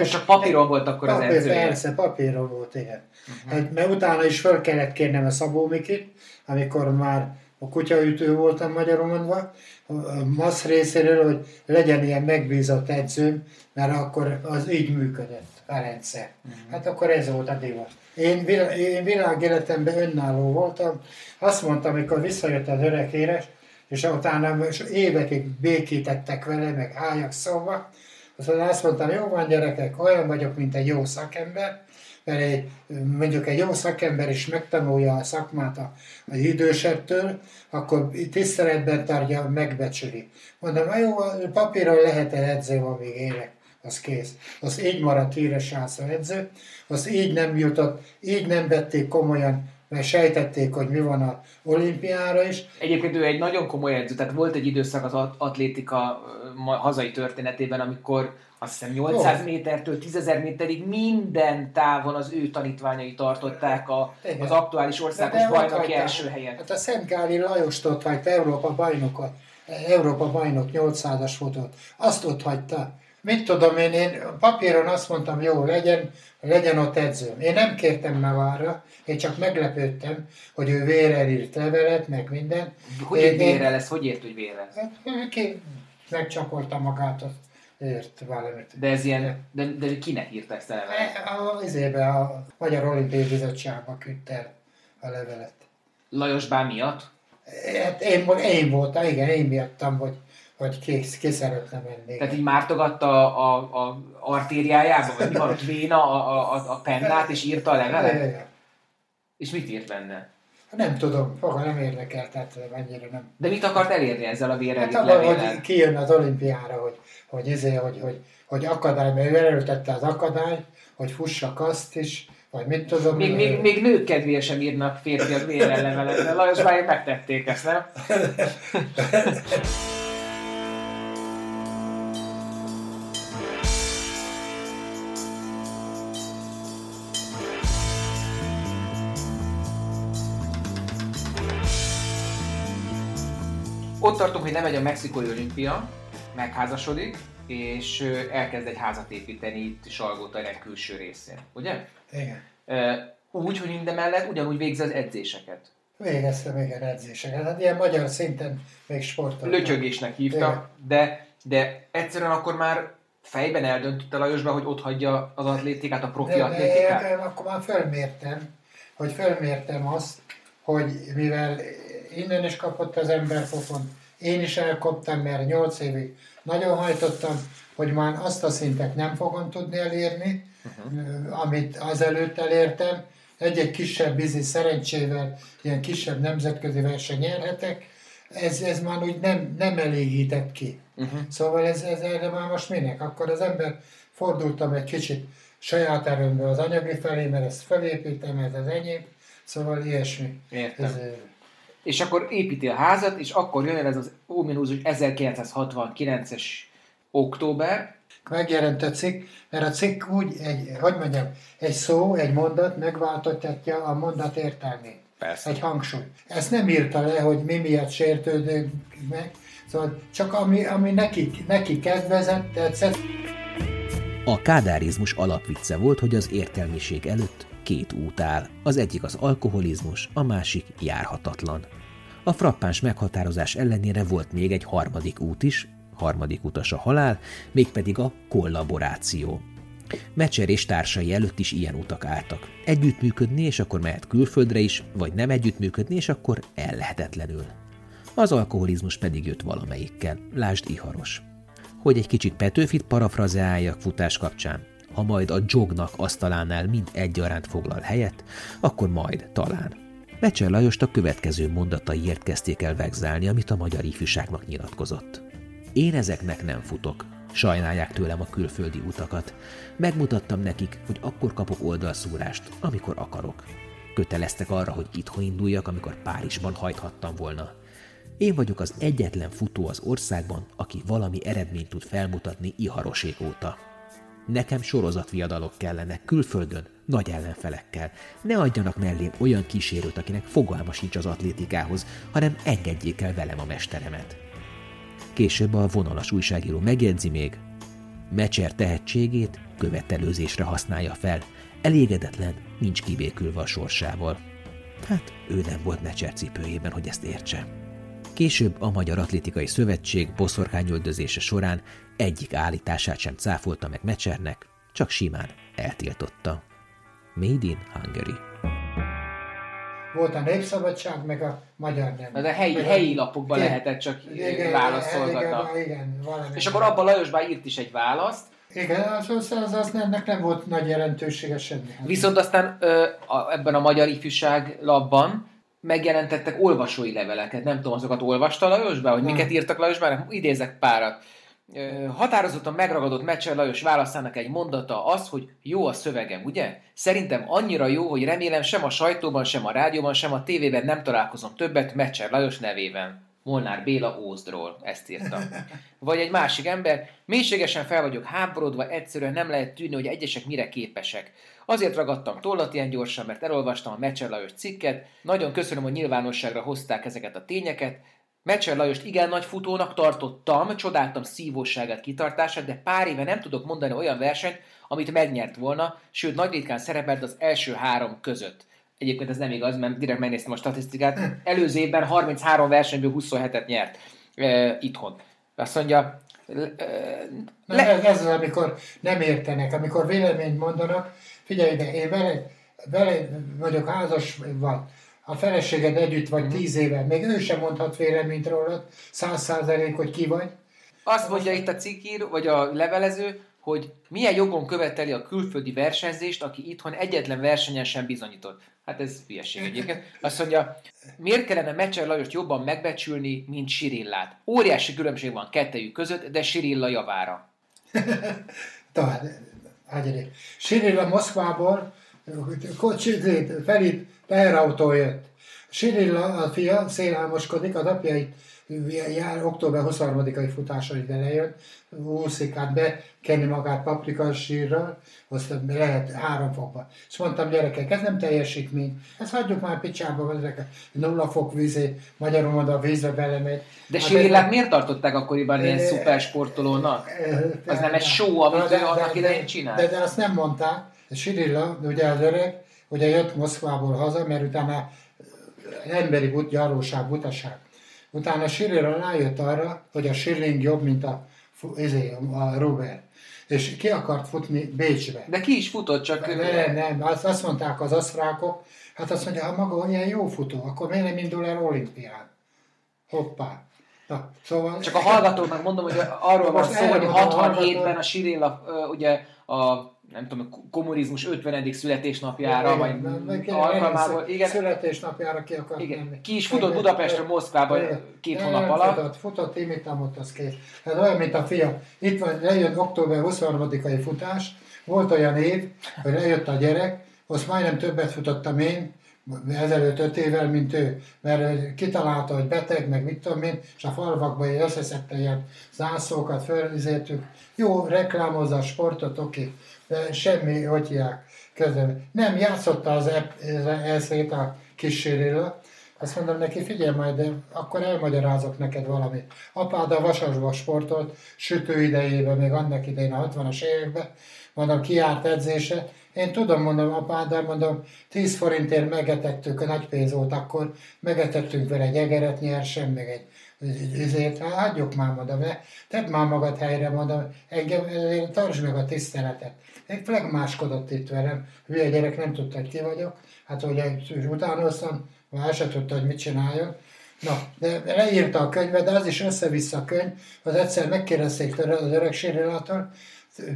És csak papíron volt akkor az Papír, edzője. Persze, papíron volt, igen. Uh-huh. Hát, mert utána is föl kellett kérnem a Szabó Mikit, amikor már a kutyaütő voltam magyarul mondva, a MASZ részéről, hogy legyen ilyen megbízott edzőm, mert akkor az így működött a rendszer. Mhm. Hát akkor ez volt a divat. Én, vil- én világéletemben önálló voltam. Azt mondtam, amikor visszajött az öreg éres, és utána évekig békítettek vele, meg álljak szóba, aztán azt mondtam, jó van gyerekek, olyan vagyok, mint egy jó szakember, mert egy, mondjuk egy jó szakember is megtanulja a szakmát a, az idősebbtől, akkor tiszteletben tartja, megbecsüli. Mondom, "Na jó, papíron lehet egy edző, amíg élek, az kész. Az így maradt híres edző, az így nem jutott, így nem vették komolyan, mert sejtették, hogy mi van a olimpiára is, Egyébként ő egy nagyon komoly edző, tehát volt egy időszak az at- atlétika hazai történetében, amikor azt hiszem 800 Jó. métertől 10.000 méterig minden távon az ő tanítványai tartották a, Igen. az aktuális országos De ott bajnoki első helyet. Hát a Szent Gáli Lajost ott hagyta, Európa bajnokot, Európa bajnok 800-as futót. Azt ott hagyta. Mit tudom én, én papíron azt mondtam, jó, legyen, legyen ott edzőm. Én nem kértem Navarra, én csak meglepődtem, hogy ő vérrel írt levelet, meg minden. Hogy Én- vére lesz? Hogy ért, hogy vére lesz? Hát, ki megcsapolta magát, az ért valamit. De ez ilyen, de, de kinek írta ezt a levelet? E, A, izébe, a Magyar Olimpiai Bizottságba küldte el a levelet. Lajos Bán miatt? Hát én, én voltam, igen, én miattam, hogy, hogy ki, ki szeretne menni. Tehát így mártogatta a, a, a artériájába, vagy mi van véna a, a, a pennát, és írta a levelet? És mit írt benne? Nem tudom, foga nem érdekel, tehát annyira nem. De mit akart elérni ezzel a vérrel Hát abban, hogy kijön az olimpiára, hogy, hogy, izé, hogy, hogy, hogy akadály, mert ő előtette az akadály, hogy fussak azt is, vagy mit tudom. Még, még, még nők kedvéért sem írnak férfiak vérrel levelet, de Lajos Bájék megtették ezt, nem? [LAUGHS] Ott tartunk, hogy nem megy a mexikói olimpia, megházasodik, és elkezd egy házat építeni itt Salgótarján külső részén, ugye? Igen. Úgy, hogy mindemellett ugyanúgy végzi az edzéseket. Végeztem igen edzéseket. Hát ilyen magyar szinten még sportoltam. Lötyögésnek hívta, de, de egyszerűen akkor már fejben eldöntötte Lajosba, hogy ott hagyja az atlétikát, a profi De, de atlétikát? én akkor már fölmértem, hogy fölmértem azt, hogy mivel innen is kapott az ember pofon, én is elkoptam, mert 8 évig nagyon hajtottam, hogy már azt a szintet nem fogom tudni elérni, uh-huh. amit azelőtt elértem. Egy-egy kisebb bizi szerencsével, ilyen kisebb nemzetközi verseny nyerhetek, ez, ez már úgy nem, nem elégített ki. Uh-huh. Szóval ez, ez erre már most minek? Akkor az ember fordultam egy kicsit saját erőmből az anyagi felé, mert ezt felépítem, ez az enyém. Szóval ilyesmi. Értem. Ez, És akkor építi a házat, és akkor jön el ez az ominózus 1969-es október, megjelent a cikk, mert a cikk úgy, egy, hogy mondjam, egy szó, egy mondat megváltoztatja a mondat értelmét. Persze. Egy hangsúly. Ezt nem írta le, hogy mi miatt sértődünk meg, szóval csak ami, ami neki, neki kedvezett, tetszett, A kádárizmus alapvicce volt, hogy az értelmiség előtt két út áll. Az egyik az alkoholizmus, a másik járhatatlan. A frappáns meghatározás ellenére volt még egy harmadik út is, harmadik utas a halál, mégpedig a kollaboráció. Mecser és társai előtt is ilyen utak álltak. Együttműködni, és akkor mehet külföldre is, vagy nem együttműködni, és akkor ellehetetlenül. Az alkoholizmus pedig jött valamelyikkel, lásd iharos hogy egy kicsit Petőfit parafrazeáljak futás kapcsán. Ha majd a jognak asztalánál mind egyaránt foglal helyet, akkor majd talán. Mecser Lajost a következő mondataiért kezdték el vegzálni, amit a magyar ifjúságnak nyilatkozott. Én ezeknek nem futok. Sajnálják tőlem a külföldi utakat. Megmutattam nekik, hogy akkor kapok oldalszúrást, amikor akarok. Köteleztek arra, hogy itthon induljak, amikor Párizsban hajthattam volna. Én vagyok az egyetlen futó az országban, aki valami eredményt tud felmutatni iharosék óta. Nekem sorozatviadalok kellenek külföldön, nagy ellenfelekkel. Ne adjanak mellém olyan kísérőt, akinek fogalma sincs az atlétikához, hanem engedjék el velem a mesteremet. Később a vonalas újságíró megjegyzi még, Mecser tehetségét követelőzésre használja fel, elégedetlen, nincs kibékülve a sorsával. Hát ő nem volt Mecser cipőjében, hogy ezt értse. Később a Magyar Atlétikai Szövetség boszorkányöldözése során egyik állítását sem cáfolta meg Mecsernek, csak simán eltiltotta. Made in Hungary. Volt a Népszabadság, meg a Magyar Nem. De a helyi, Meg a- helyi lapokban Igen. lehetett csak Igen, válaszolgatni. Igen, igen, valami. És akkor abban Lajos írt is egy választ, Igen, az, az, az, az ennek nem volt nagy jelentősége semmi. viszont aztán ö, a, ebben a magyar ifjúság labban megjelentettek olvasói leveleket. Nem tudom, azokat olvasta Lajosba, hogy Nem. miket írtak Lajosba, idézek párat. Határozottan megragadott Meccser Lajos válaszának egy mondata az, hogy jó a szövegem, ugye? Szerintem annyira jó, hogy remélem sem a sajtóban, sem a rádióban, sem a tévében nem találkozom többet Meccser Lajos nevében. Molnár Béla Ózdról, ezt írta. Vagy egy másik ember, mélységesen fel vagyok háborodva, egyszerűen nem lehet tűnni, hogy egyesek mire képesek. Azért ragadtam tollat ilyen gyorsan, mert elolvastam a Meccser Lajos cikket. Nagyon köszönöm, hogy nyilvánosságra hozták ezeket a tényeket. Meccser Lajost igen nagy futónak tartottam, csodáltam szívóságát, kitartását, de pár éve nem tudok mondani olyan versenyt, amit megnyert volna, sőt nagy ritkán szerepelt az első három között. Egyébként ez nem igaz, mert direkt megnéztem a statisztikát. Előző évben 33 versenyből 27-et nyert e, itthon. Azt mondja, le, ez, ez az, amikor nem értenek, amikor véleményt mondanak. Figyelj ide, én vele, vele vagyok házas, vagy a feleséged együtt vagy tíz éve, még ő sem mondhat véleményt rólad, száz százalék, hogy ki vagy. Azt mondja itt a cikkír, vagy a levelező, hogy milyen jogon követeli a külföldi versenyzést, aki itthon egyetlen versenyen sem bizonyított. Hát ez hülyeség egyébként. Azt mondja, miért kellene Meccser Lajost jobban megbecsülni, mint Sirillát? Óriási különbség van kettejük között, de Sirilla javára. [LAUGHS] Tehát, hagyj Sirilla Moszkvából, Felip teherautó jött. Sirilla, a fia, szélálmoskodik, az apja itt jár, október 23-ai futáson ide lejön, úszik át be, kenni magát paprika sírral, azt lehet három fokba. És mondtam, gyerekek, ez nem teljesítmény, ezt hagyjuk már picsába, ezek nulla fok vízé, magyarul mondva a vízbe belemegy. De Hát Sirillát miért tartották akkoriban ilyen Eh, szupersportolónak? Az nem egy show, amit ő annak idején csinált? De, de azt nem mondták. Sirilla, ugye az öreg, ugye jött Moszkvából haza, mert utána emberi but, gyarlóság, butaság. Utána Sirilla rájött arra, hogy a Schilling jobb, mint a, izé, a Robert. És ki akart futni Bécsbe. De ki is futott, csak... Nem, nem, azt, azt mondták az asztrákok, hát azt mondja, ha maga olyan jó futó, akkor miért nem indul el olimpián? Hoppá. Na, szóval... Csak a hallgatóknak mondom, hogy arról van szó, hogy elmondom a 67-ben hallgató- a Sirilla ugye a nem tudom, kommunizmus 50. születésnapjára, vagy alkalmából, igen, Születésnapjára ki akart igen, menni. ki is futott Budapestre, Moszkvába Igen. két Nem, hónap nem alatt. Futott, futott, imitam ott az kész. Ez olyan, mint a fia. Itt van, lejön október 23-ai futás, volt olyan év, hogy lejött a gyerek, azt majdnem többet futottam én, ezelőtt öt évvel, mint ő, mert kitalálta, hogy beteg, meg mit tudom én, és a falvakban összeszedte ilyen zászlókat, fölizéltük. Jó, reklámozza a sportot, oké, de semmi, hogy hívják, közben. Nem, játszotta az eszét a Sirilla, azt mondom neki, figyelj majd, de akkor elmagyarázok neked valamit. Apád a vasasba sportolt, sütő idejében, még annak idején a 60-as években, mondom, kiárt edzése. Én tudom, mondom, apáddal, mondom, 10 forintért megetettük, a nagy pénz akkor, megetettünk vele egy egeret nyersen, meg egy ezért hagyjuk már, mondom, tedd már magad helyre, mondom, engem, tartsd meg a tiszteletet. Egy flegmáskodott itt velem, hülye gyerek nem tudta, hogy ki vagyok, hát ugye utánoztam, már se tudta, hogy mit csináljon. Na, de leírta a könyvet, de az is össze-vissza a könyv, az egyszer megkérdezték tőle az öreg sérülától,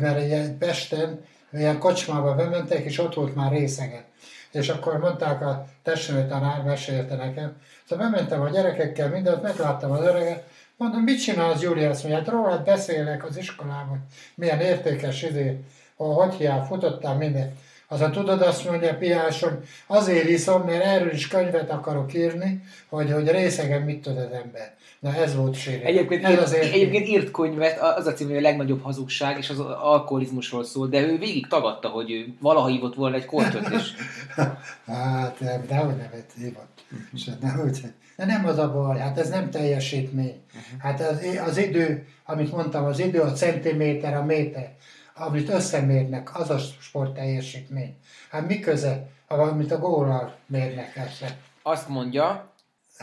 mert egy Pesten, ilyen kocsmába bementek, és ott volt már részegen. És akkor mondták a testnő tanár, mesélte nekem. Szóval bementem a gyerekekkel, mindent, megláttam az öreget, mondom, mit csinálsz, Gyuri? Azt mondja, hát rólad beszélek az iskolában, milyen értékes izé, hogy hiány futottál minden. a tudod, azt mondja Piáson, azért iszom, mert erről is könyvet akarok írni, hogy, hogy részegen mit tud az ember. Na ez volt sérül. Egyébként, ez írt, azért... egyébként írt könyvet, az a című, hogy a legnagyobb hazugság, és az alkoholizmusról szól, de ő végig tagadta, hogy ő valaha hívott volna egy kortöt, és [LAUGHS] Hát nem, dehogy nem hívott. És nem, úgy, de nem az a baj, hát ez nem teljesítmény. Hát az, az idő, amit mondtam, az idő, a centiméter, a méter, amit összemérnek, az a sport teljesítmény. Hát mi köze, amit a góllal mérnek ezt? azt mondja,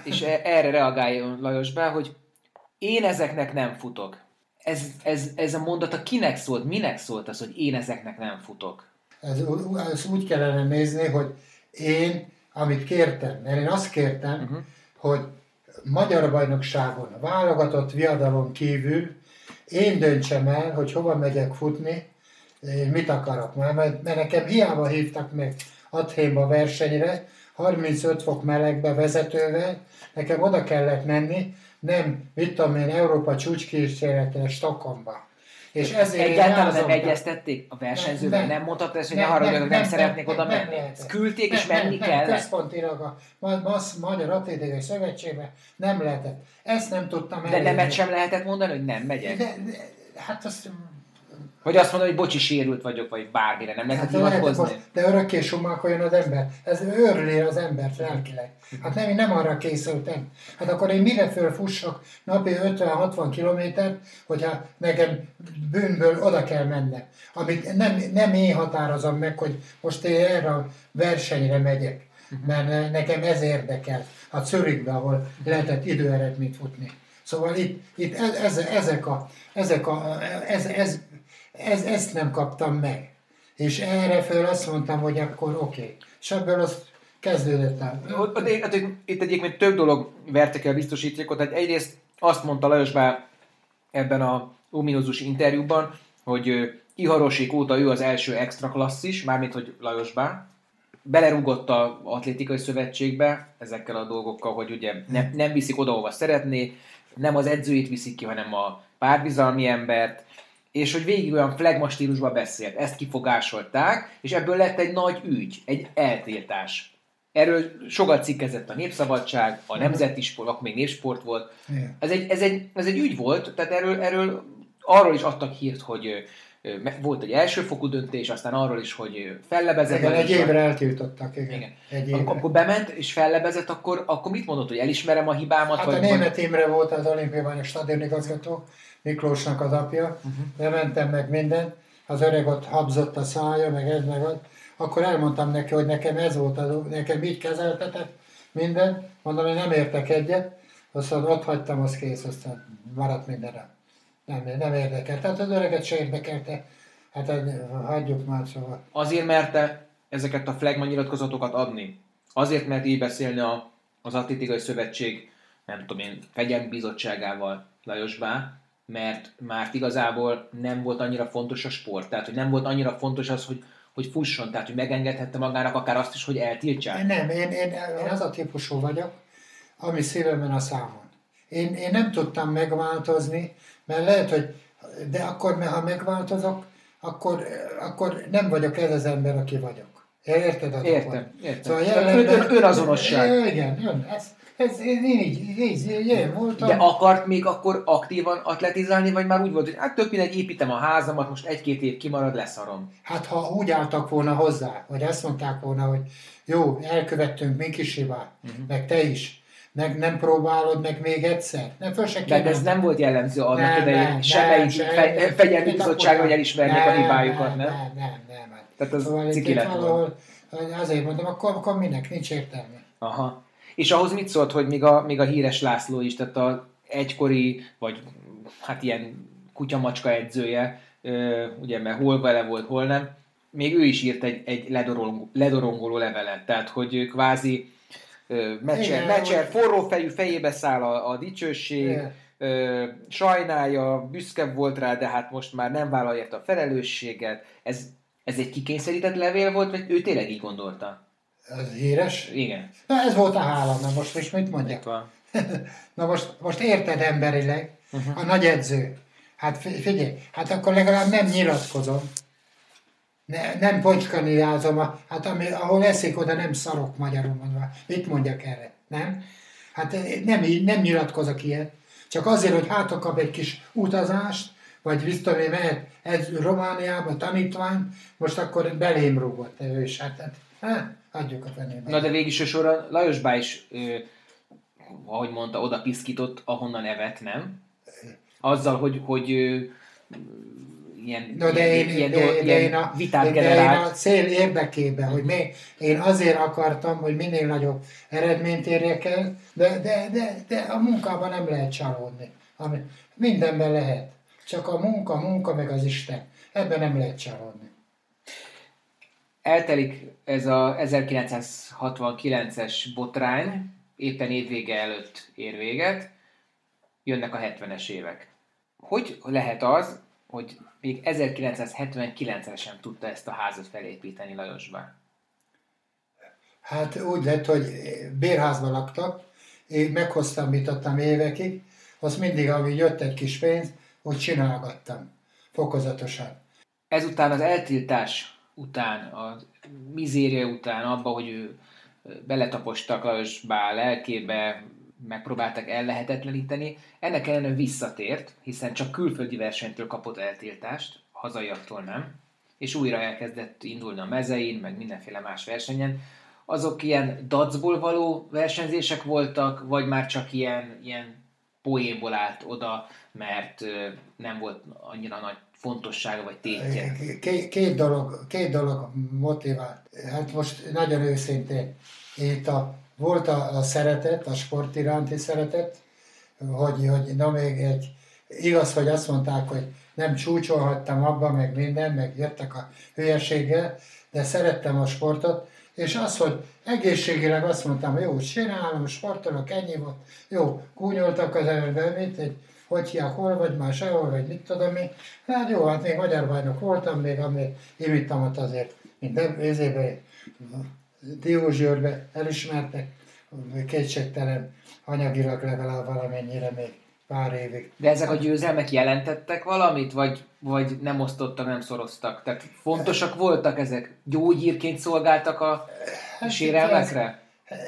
és e- erre reagáljon Lajos be, hogy én ezeknek nem futok. Ez, ez, ez a mondata kinek szólt, minek szólt az, hogy én ezeknek nem futok? Ez, ez úgy kellene nézni, hogy én, amit kértem, mert én azt kértem, uh-huh. hogy magyar bajnokságon, a válogatott viadalon kívül én döntsem el, hogy hova megyek futni, mit akarok már, mert, mert nekem hiába hívtak meg Athénba versenyre, 35 fok melegbe vezetővel, nekem oda kellett menni, nem, mit tudom én, Európa csúcskísérletre Stockholmba. És ezért Egyáltalán nem egyeztették a versenyzővel, nem, Nem, nem ezt, hogy nem, ne haragudjanak, nem, nem, szeretnék oda menni. Ezt küldték, és menni. Nem, központilag a Magyar Atlétikai Szövetségben nem lehetett. Ezt nem tudtam De elérni. nemet sem lehetett mondani, hogy nem megyek. De, de, hát azt... Vagy azt mondani, hogy bocsi, sérült vagyok, vagy bármire, nem lehet Hát hivatkozni. de örökké sumákoljon az ember. Ez őrli az embert lelkileg. Hát nem, én nem arra készültem. Hát akkor én mire fölfussak napi 50-60 kilométert, hogyha nekem bűnből oda kell mennem. Amit nem, nem én határozom meg, hogy most én erre a versenyre megyek. Mert nekem ez érdekel. A Zürichbe, ahol lehetett időeredményt futni. Szóval itt, itt ez, ez, ezek a, ezek a, ez, ez, ez, ezt nem kaptam meg. És erre föl azt mondtam, hogy akkor oké. Okay. És ebből az kezdődött el. Itt egyébként több dolog verte el biztosítékot. Tehát egyrészt azt mondta Lajos Bá ebben a ominózus interjúban, hogy ö, Iharosék óta ő az első extra klasszis, mármint hogy Lajos Bá, belerúgott a atlétikai szövetségbe ezekkel a dolgokkal, hogy ugye ne, nem viszik oda, ahova szeretné, nem az edzőit viszik ki, hanem a párbizalmi embert, és hogy végig olyan flagma stílusban beszélt. Ezt kifogásolták, és ebből lett egy nagy ügy, egy eltiltás. Erről sokat cikkezett a Népszabadság, a Nemzeti Sport, akkor még Népsport volt. Ez egy, ez egy, ez egy ügy volt, tehát erről, erről arról is adtak hírt, hogy volt egy elsőfokú döntés, aztán arról is, hogy fellebezett. Igen, egy évre eltiltottak, igen. Igen. Egy évre. amikor bement és fellebezett, akkor, akkor mit mondott, hogy elismerem a hibámat? Hát vagy, a német Imre volt az olimpiai bajnok stadionigazgató, Miklósnak az apja, uh-huh. bementem meg minden, az öreg ott habzott a szája, meg ez, meg az. Akkor elmondtam neki, hogy nekem ez volt, az, nekem így kezeltetett minden, mondom, én nem értek egyet, aztán ott hagytam, az kész, aztán maradt mindenre. Nem, nem érdekel. Tehát az öreget se érdekelte. Hát hagyjuk már szóval. Azért merte ezeket a flagman nyilatkozatokat adni. Azért mert így beszélni a, az Atlétikai Szövetség, nem tudom én, fegyelmi bizottságával Lajos Bá, mert már igazából nem volt annyira fontos a sport. Tehát, hogy nem volt annyira fontos az, hogy, hogy fusson, tehát, hogy megengedhette magának akár azt is, hogy eltiltsák. Nem, én, én, én az a típusú vagyok, ami szívemen a számon. Én, én nem tudtam megváltozni, mert lehet, hogy de akkor, ha megváltozok, akkor, akkor nem vagyok ez az ember, aki vagyok. Érted? Értem, értem. Szóval jelenben... ön- önazonosság. Ja, Igen, ön, ez, ez, én így, így, így én voltam. De akart még akkor aktívan atletizálni, vagy már úgy volt, hogy hát tök mindegy, építem a házamat, most egy-két év kimarad, leszarom. Hát ha úgy álltak volna hozzá, vagy azt mondták volna, hogy jó, elkövettünk mi kis hibát, uh-huh. meg te is, meg nem próbálod meg még egyszer. Nem föl se De ez nem volt jellemző annak Nem, idején, nem, semmelyik nem, fe- fegyelmi Mit bizottságon, hogy elismernék a hibájukat, nem? Nem, nem, nem. hát. Tehát az Szóval ciki lett valahol, azért mondom, akkor, akkor minek, nincs értelme. Aha. És ahhoz mit szólt, hogy még a, még a híres László is, tehát a egykori, vagy hát ilyen kutyamacska edzője, ugye mert hol vele volt, hol nem, még ő is írt egy, egy ledorongoló, ledorongoló levelet, tehát hogy kvázi ö, Mecser, Igen, Mecser hogy- forró fejű fejébe száll a, a dicsőség, Igen. ö, sajnálja, büszke volt rá, de hát most már nem vállalja a felelősséget. Ez, ez egy kikényszerített levél volt, vagy ő tényleg így gondolta? Ez híres. Igen. Na ez volt a hála, na most is mit mondjak? Itt van. [LAUGHS] Na most, most érted emberileg, uh-huh. a nagy edző. Hát fi- figyelj, hát akkor legalább nem nyilatkozom. Ne, nem pocskaniázom, a- hát ami, ahol eszik, oda nem szarok magyarul mondva. Mit mondjak erre? Nem? Hát eh, nem, nem nyilatkozok ilyet. Csak azért, hogy hátra kap egy kis utazást, vagy biztos, hogy mehet ez Romániába tanítvány, most akkor belém rúgott ő is. Hát, hát, hát hagyjuk a fenébe. Na de végig is sorra Lajos Bá is, ö, ahogy mondta, oda piszkított, ahonnan evett, nem? Azzal, hogy, hogy ö, ilyen, No, de én, ilyen, de, dolg- de, ilyen én a, vitát de én a generált. cél érdekében, hogy mi, én azért akartam, hogy minél nagyobb eredményt érjek el, de, de, de, de a munkában nem lehet csalódni. Ami, mindenben lehet. Csak a munka, munka meg az Isten. Ebben nem lehet csalódni. Eltelik ez a 1969-es botrány, éppen évvége előtt ér véget, jönnek a 70-es évek. Hogy lehet az, hogy még 1979-re sem tudta ezt a házat felépíteni Lajosba? Hát úgy lett, hogy bérházban laktak, én meghosszabbítottam évekig, azt mindig, ami jött egy kis pénz, úgy csinálgattam, fokozatosan. Ezután az eltiltás után, a mizéria után, abba, hogy ő beletapostak Lajos Bá lelkébe, megpróbáltak ellehetetleníteni, ennek ellenére visszatért, hiszen csak külföldi versenytől kapott eltiltást, hazaiaktól nem, és újra elkezdett indulni a mezein, meg mindenféle más versenyen. Azok ilyen dacból való versenyzések voltak, vagy már csak ilyen, ilyen poénból állt oda, mert nem volt annyira nagy fontossága vagy tétje. Két, dolog, két dolog motivált. Hát most nagyon őszintén, itt a, volt a, a szeretet, a sport iránti szeretet, hogy, hogy na még egy, igaz, hogy azt mondták, hogy nem csúcsolhattam abba, meg minden, meg jöttek a hülyeséggel, de szerettem a sportot, és az, hogy egészségileg azt mondtam, hogy jó, csinálom, sportolok, ennyi volt, jó, kúnyoltak az előbb, mit, egy, hogy hiák, hol vagy már sehol, vagy mit tudom én. Hát jó, hát még magyar bajnok voltam, még amit imittamat azért, mint ezébe, Diózsőrbe elismertek, kétségtelen anyagilag legalább valamennyire még pár évig. De ezek a győzelmek jelentettek valamit, vagy, vagy nem osztottak, nem szoroztak? Tehát fontosak voltak ezek? Gyógyírként szolgáltak a Hát sérelmekre?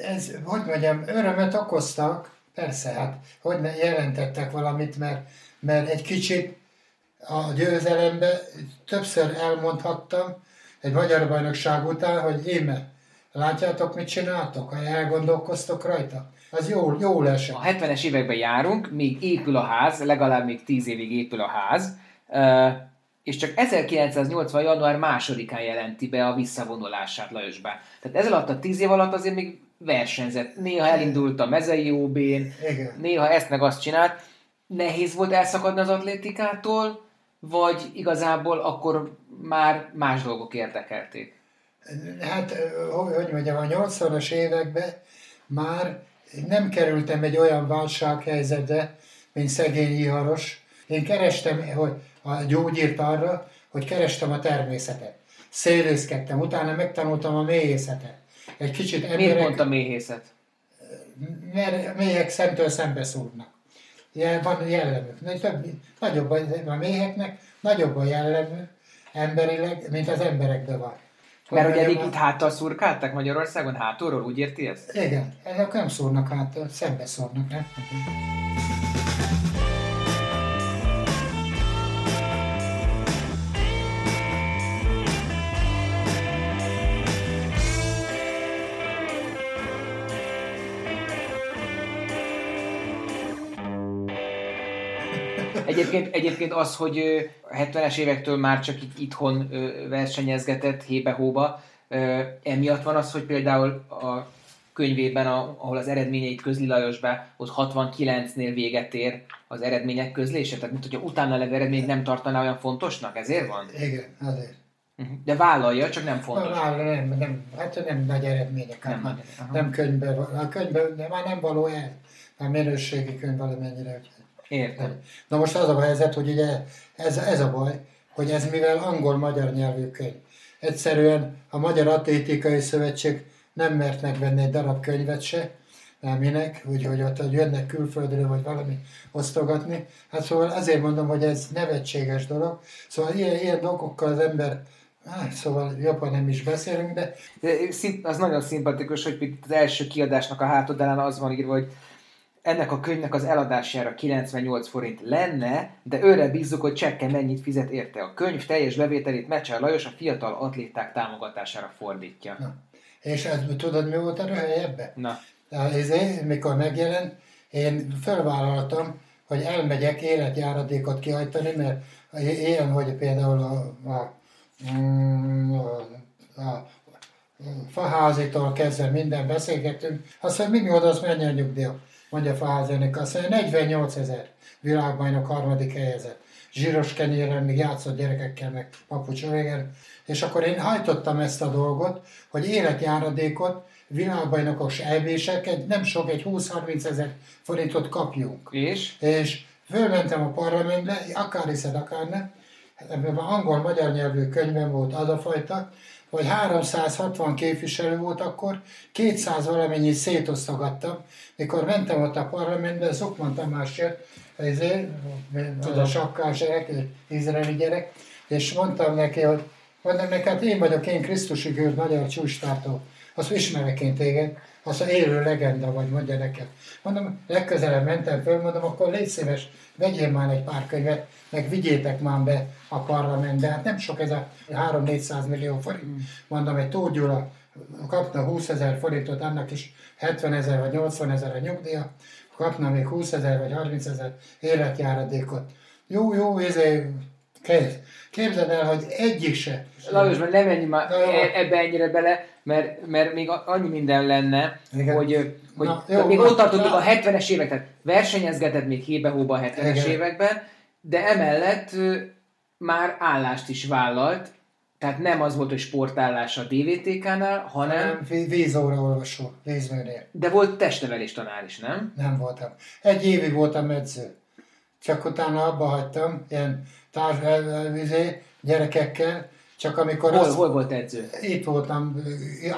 Ez, hogy mondjam, örömet okoztak, persze, hát hogy ne jelentettek valamit, mert, mert egy kicsit a győzelembe többször elmondhattam egy magyar bajnokság után, hogy íme, látjátok, mit csináltok, ha elgondolkoztok rajta? Az jól, jól esett. A 70-es években járunk, még épül a ház, legalább még 10 évig épül a ház, és csak 1980. január másodikán jelenti be a visszavonulását Lajos Bá. Tehát ez alatt a 10 év alatt azért még versenyzett. Néha elindult a mezei Igen. néha ezt meg azt csinált. Nehéz volt elszakadni az atlétikától, vagy igazából akkor már más dolgok érdekelték? Hát, hogy mondjam, a 80-as években már nem kerültem egy olyan válsághelyzetbe, mint szegény iharos. Én kerestem hogy a gyógyírt arra, hogy kerestem a természetet. Szélészkedtem, utána megtanultam a mélyészetet. Egy kicsit Miért emberek, pont a méhészet? mert méhek szemtől szembe szúrnak. Van jellemük. Több, nagyobb a, méheknek, nagyobb a jellemű emberileg, mint az emberekben van. Mert Hogy eddig itt háttal szurkáltak Magyarországon, hátulról, úgy érti ezt? Igen, ezek nem szórnak hát, szembe szórnak, nem? Egyébként, egyébként az, hogy ö, a 70-es évektől már csak itt itthon versenyezgetett hébe-hóba, emiatt van az, hogy például a könyvében, a, ahol az eredményeit közli Lajos be, ott 69-nél véget ér az eredmények közlése, tehát mint hogyha utána levő eredményt nem tartaná olyan fontosnak, ezért van? Igen, azért. Uh-huh. De vállalja, csak nem fontos. Már nem, nem, hát nem nagy eredmények. Nem Nem, nagy, nem, könyvben, a könyvben de már nem való el. Már minőségi könyv valamennyire. Hogy Értem. Na most az a helyzet, hogy ugye ez, ez a baj, hogy ez mivel angol-magyar nyelvű könyv. Egyszerűen a Magyar Atlétikai Szövetség nem mert megvenni egy darab könyvet se, már minek, úgyhogy ott hogy jönnek külföldről, vagy valami osztogatni. Hát szóval azért mondom, hogy ez nevetséges dolog. Szóval ilyen, ilyen dolgokkal az ember Hát, szóval jobban nem is beszélünk, de... Az nagyon szimpatikus, hogy az első kiadásnak a hátodalán az van írva, hogy ennek a könyvnek az eladására 98 forint lenne, de őre bízzuk, hogy csekke mennyit fizet érte. A könyv teljes bevételét Mecsel Lajos a fiatal atléták támogatására fordítja. Na. És ez, tudod, mi volt a röhely ebbe? Na. Ezért, mikor megjelent, én fölvállaltam, hogy elmegyek életjáradékot kiajtani, mert ilyen, hogy például a, a, mm, a, a, faházitól kezdve minden beszélgetünk, azt mondja, mi oda, azt menj a nyugdíjak mondja Fázenek, azt mondja, 48 ezer világbajnok harmadik helyezett. Zsíros kenyérrel, még játszott gyerekekkel, meg papucs És akkor én hajtottam ezt a dolgot, hogy életjáradékot, világbajnokos elvések, nem sok, egy 20-30 ezer forintot kapjunk. És? És fölmentem a parlamentbe, akár hiszed, akár nem, ebben angol-magyar nyelvű könyvben volt az a fajta, vagy 360 képviselő volt akkor, 200 valamennyit szétosztogattam, mikor mentem ott a parlamentbe, Zokman Tamás jött, ezért, a sakkás gyerek, izraeli gyerek, és mondtam neki, hogy mondom neki, hát én vagyok, én Krisztusi Győr, magyar csústártó, azt ismerek én téged, azt élő legenda vagy, mondja nekem. Mondom, legközelebb mentem föl, mondom, akkor légy szíves, vegyél már egy pár könyvet, meg vigyétek már be a parlamentbe. Hát nem sok ez a 3-400 millió forint. Mm. Mondom, egy Tóth Gyula kapna 20 ezer forintot, annak is 70 ezer vagy 80 ezer a nyugdíja, kapna még 20 ezer vagy 30 ezer életjáradékot. Jó, jó, ezért Képzeld el, hogy egyik se. Lajos, mert nem menj már e- ebbe ennyire bele, mert, mert még annyi minden lenne, Igen. hogy, hogy Na, jó, még ott tartottuk a 70-es évek, tehát versenyezgetett még hébe-hóba a 70-es Igen. években, de emellett már állást is vállalt, tehát nem az volt, hogy sportállás a DVTK-nál, hanem... Vízóra olvasó, vízműnél. De volt testnevelés tanár is, nem? Nem voltam. Egy évig voltam edző. Csak utána abba hagytam, ilyen társvizé, gyerekekkel, csak amikor... Hol, az, hol volt edző? Itt voltam,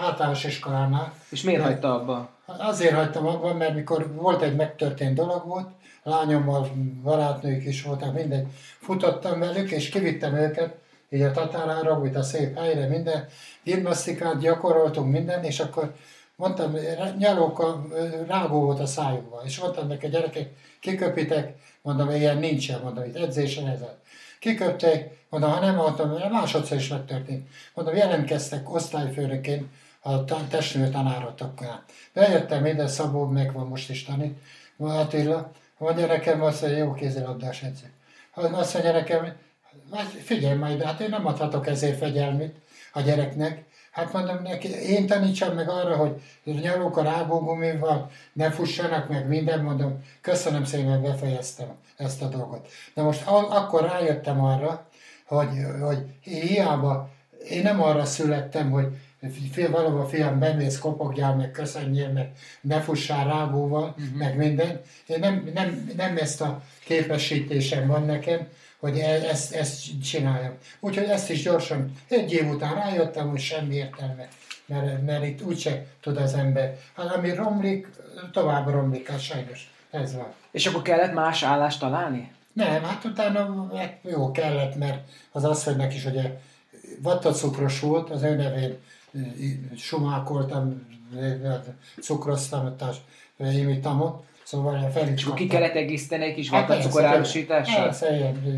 általános iskolánál. És miért hagyta abba? Azért hagytam abba, mert mikor volt egy megtörtént dolog volt, lányommal barátnők is voltak, mindegy, futottam velük, és kivittem őket, így a tatárára, úgy a szép helyre, minden, gimnasztikát gyakoroltunk minden, és akkor mondtam, nyalókkal rágó volt a szájukban, és mondtam neki, gyerekek, kiköpitek, mondom, ilyen nincsen, mondom, itt edzésen ez. Kiköpték, mondom, ha nem mondtam, másodszor is megtörtént. Mondom, jelentkeztek osztályfőnöként a testnő tanárotoknál. Bejöttem ide, Szabó meg van most is tanít, Attila, mondja nekem azt, hogy jó kézilabdás edző. Azt mondja nekem, hát figyelj majd, hát én nem adhatok ezért fegyelmit a gyereknek, Hát mondom neki, én tanítsam meg arra, hogy nyalók a rágógumival, ne fussanak meg minden, mondom, köszönöm szépen, befejeztem ezt a dolgot. De most akkor rájöttem arra, hogy, hogy hiába, én nem arra születtem, hogy valahol fiam bemész, kopogjál, meg köszönjél, meg ne fussál rágóval, uh-huh. meg minden. Én nem, nem, nem ezt a képesítésem van nekem, hogy e, ezt, ezt csináljam. Úgyhogy ezt is gyorsan, egy év után rájöttem, hogy semmi értelme, mert, mert itt úgyse tud az ember. Hát ami romlik, tovább romlik, hát sajnos ez van. És akkor kellett más állást találni? Nem, hát utána hát jó kellett, mert az neki is ugye vattacukros volt, az ő nevén sumákoltam, cukroztam, imitam ott, Szóval a Felics ki kellett egészíteni egy kis hát vattacukor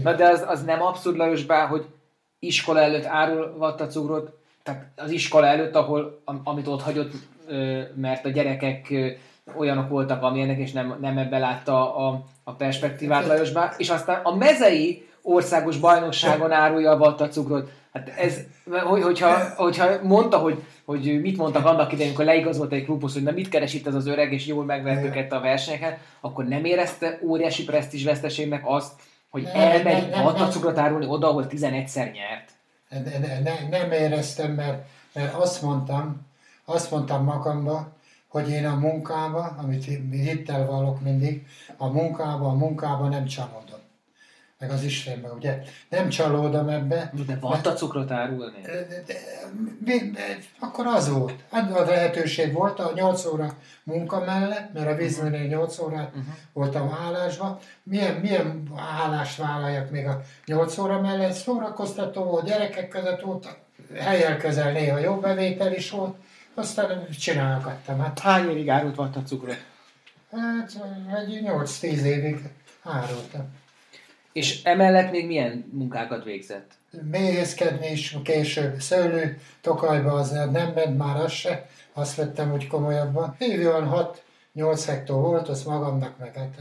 Na de az, az nem abszurd Lajos bár, hogy iskola előtt árul vattacukrot, tehát az iskola előtt, ahol, amit ott hagyott, mert a gyerekek olyanok voltak, amilyenek, és nem, nem ebbe látta a, a perspektívát Lajos bár, és aztán a mezei országos bajnokságon árulja a vattacukrot. Hát ez, hogyha, hogyha mondta, hogy, hogy mit mondtak annak idején, amikor leigazolt egy klubhoz, hogy na mit keres itt ez az öreg, és jól megvert őket a versenyeken, akkor nem érezte óriási presztízs veszteségnek azt, hogy elmegy vattacukrot árulni oda, ahol 11-szer nyert? Ne, ne, ne, nem éreztem, mert, mert azt mondtam, azt mondtam magamba, hogy én a munkába, amit hittel vallok mindig, a munkába, a munkába nem csalódom meg az Istenbe, ugye? Nem csalódom ebbe. De volt a cukrot árulni? De, de, de, de, akkor az volt. Hát a lehetőség volt a 8 óra munka mellett, mert a vízműnél 8 órát uh-huh. voltam állásban. Milyen, milyen állást vállaljak még a 8 óra mellett? Szórakoztató volt, gyerekek között voltak helyel közel néha jó bevétel is volt, aztán csinálgattam. Hát, Hány évig árult vatt a cukrot? hát egy 8-10 évig árultam. És emellett még milyen munkákat végzett? méhészkedni is később szőlő, tokajba az nem ment már az se, azt vettem úgy komolyabban. Évi olyan 6-8 hektó volt, azt magamnak meg hát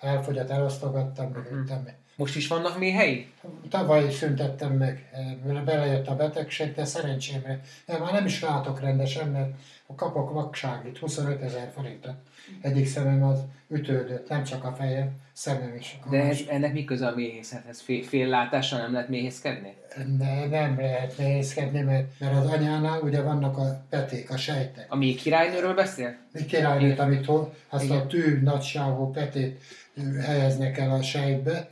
elfogyat, elosztogattam, meg üttem. Most is vannak méhei? Tavaly szüntettem meg, mert belejött a betegség, de szerencsémre. De már nem is látok rendesen, mert kapok vakságit, 25 ezer forintot. Egyik szemem az ütődött, nem csak a fejem, szemem is. De ez, ennek mi köze a méhészethez? Fél, fél látással nem lehet méhészkedni? Ne, nem lehet nehézkedni, mert, mert az anyánál ugye vannak a peték, a sejtek. A méh királynőről beszél? Mi királynőt, amit hol, azt Igen. a tű nagyságú petét ö, helyeznek el a sejtbe,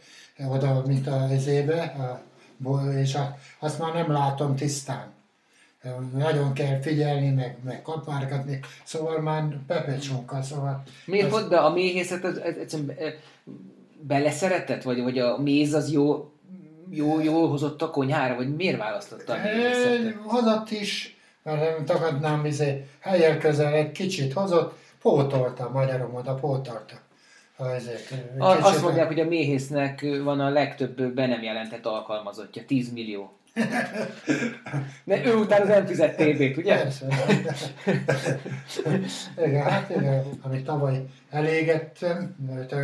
oda, mint a izébe, a, és a, azt már nem látom tisztán. Nagyon kell figyelni, meg, meg kapárgatni, szóval már pepecsókkal, szóval... Miért az- volt be a méhészet, az, egyszerűen be- beleszeretett? Vagy, vagy a méz az jó, jó, jó hozott a konyhára? Vagy miért választotta a méhészetet? Ö, Hozott is, mert nem tagadnám, izé, helyel közel egy kicsit hozott, pótolta, magyarom oda pótolta. A, azt mondják, hogy a méhésznek van a legtöbb be nem jelentett alkalmazottja, 10 millió. [LAUGHS] De ő után az nem fizet TB-t, ugye? Persze. igen, hát igen, amit tavaly elégettem, mert,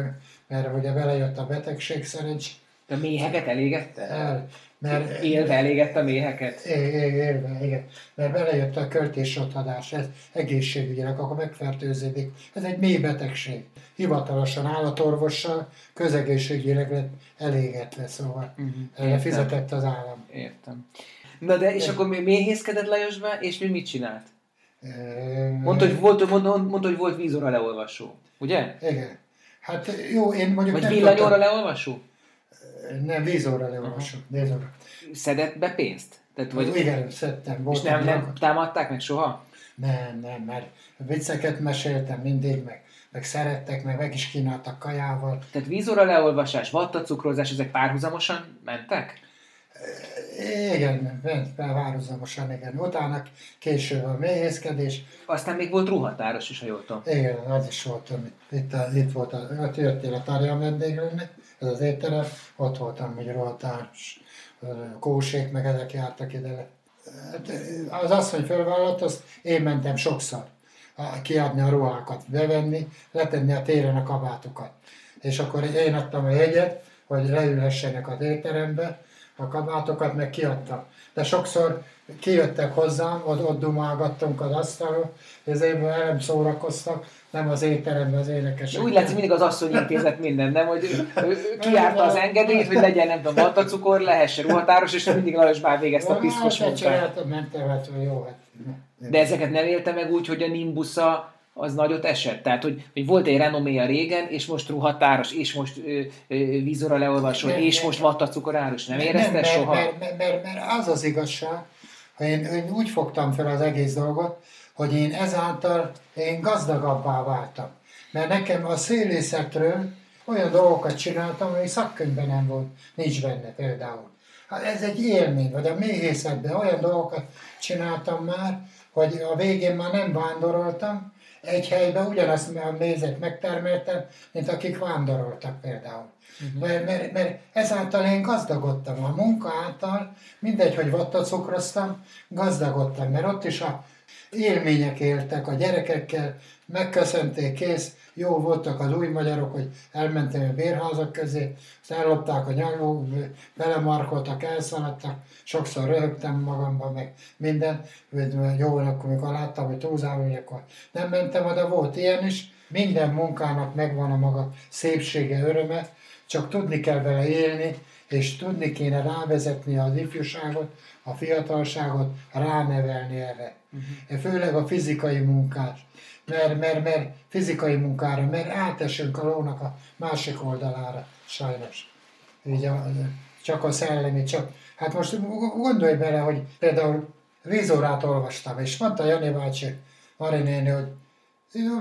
mert ugye belejött a betegség szerencs, a méheket elégette? el, mert Élve elégette a méheket? É- é- Érve, igen. Mert belejött a költésrotadás, ez egészségügyileg, akkor megfertőződik. Ez egy mély betegség. Hivatalosan állatorvossal, közegészségügyileg lett elégetve, szóval erre értem. fizetett az állam. Értem. Na de, és akkor mi- méhészkedett Lajosba, és mi mit csinált? Mondta, hogy volt, mondta, hogy volt vízóra leolvasó. Ugye? Igen. Hát jó, én mondjuk Vagy nem villanyóra tudtam- leolvasó? Nem, vízóra leolvasok, vízóra. Szedett be pénzt? Tehát, vagy. Igen, szedtem. és nem, nem lakott. támadták meg soha? Nem, nem, mert vicceket meséltem mindig, meg, meg szerettek, meg meg is kínáltak kajával. Tehát vízóra leolvasás, vattacukrozás, ezek párhuzamosan mentek? Igen, ment párhuzamosan, igen. Utána később a méhészkedés. Aztán még volt ruhatáros is, ha jól tudom. Igen, az is volt, amit itt, a, itt volt, a, ott jöttél a vendéglőnek, ez az étterem, ott voltam, hogy rohatárs, kósék, meg ezek jártak ide. Hát, Az asszony fölvállalt, azt én mentem sokszor kiadni a ruhákat, bevenni, letenni a téren a kabátokat. És akkor én adtam a jegyet, hogy leülhessenek az étterembe, a kabátokat meg kiadtam. De sokszor kijöttek hozzám, ott, ott dumálgattunk az asztalon, ezért nem szórakoztak, nem az étteremben az énekesek. Úgy látszik, mindig az asszony intézett minden, nem? Hogy kiárta az engedélyt, hogy legyen, nem tudom, vattacukor, lehessen ruhatáros, és mindig Lajos bár végezte a piszkos hát, munkát. mentem, hát jó, hát. De ezeket nem élte meg úgy, hogy a Nimbusza az nagyot esett. Tehát, hogy, hogy volt egy renoméja régen, és most ruhatáros, és most ö, ö, vízora leolvasó, Nem, és nem. most vattacukoráros. Nem érezte mert, soha? Mert, mert, mert, mert, az az igazság, hogy én, én úgy fogtam fel az egész dolgot, hogy én ezáltal én gazdagabbá váltam. Mert nekem a szélészetről olyan dolgokat csináltam, ami szakkönyvben nem volt, nincs benne például. Hát ez egy élmény, vagy a méhészetben olyan dolgokat csináltam már, hogy a végén már nem vándoroltam, egy helyben ugyanazt a mézet megtermeltem, mint akik vándoroltak például. Uh-huh. Mert, mert, mert ezáltal én gazdagodtam. A munka által, mindegy, hogy vattacukroztam, gazdagodtam, mert ott is a élmények éltek a gyerekekkel, megköszönték, kész, jó voltak az új magyarok, hogy elmentem a bérházak közé, azt ellopták a nyaló, belemarkoltak, elszaladtak, sokszor röhögtem magamban, meg minden, jó, akkor mikor láttam, hogy túlzám, hogy akkor nem mentem oda, volt ilyen is, minden munkának megvan a maga szépsége, öröme, csak tudni kell vele élni, és tudni kéne rávezetni az ifjúságot, a fiatalságot, ránevelni erre. Uh-huh. Főleg a fizikai munkát. Mert, mert, mert fizikai munkára, mert átesünk a lónak a másik oldalára, sajnos. Így a, csak a szellemi, csak... Hát most gondolj bele, hogy például vízórát olvastam, és mondta Jani bácsi, Mari néni, hogy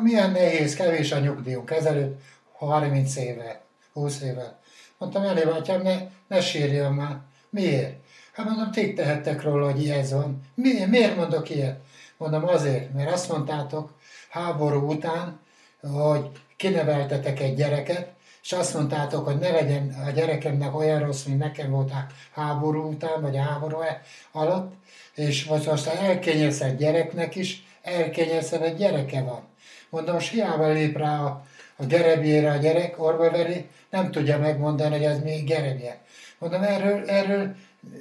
milyen nehéz, kevés a nyugdíjunk, ezelőtt 30 éve, 20 éve. Mondtam, Jani bátyám, ne, ne sírjon már. Miért? Hát mondom, ti tehettek róla, hogy ez van. Mi, miért mondok ilyet? Mondom azért, mert azt mondtátok háború után, hogy kineveltetek egy gyereket, és azt mondtátok, hogy ne legyen a gyerekemnek olyan rossz, mint nekem volt a háború után, vagy a háború alatt, és most, elkényezett gyereknek is, elkényezett gyereke van. Mondom, most hiába lép rá a, a gerebjére a gyerek, orveveri, nem tudja megmondani, hogy ez mi gerebje. Mondom, erről, erről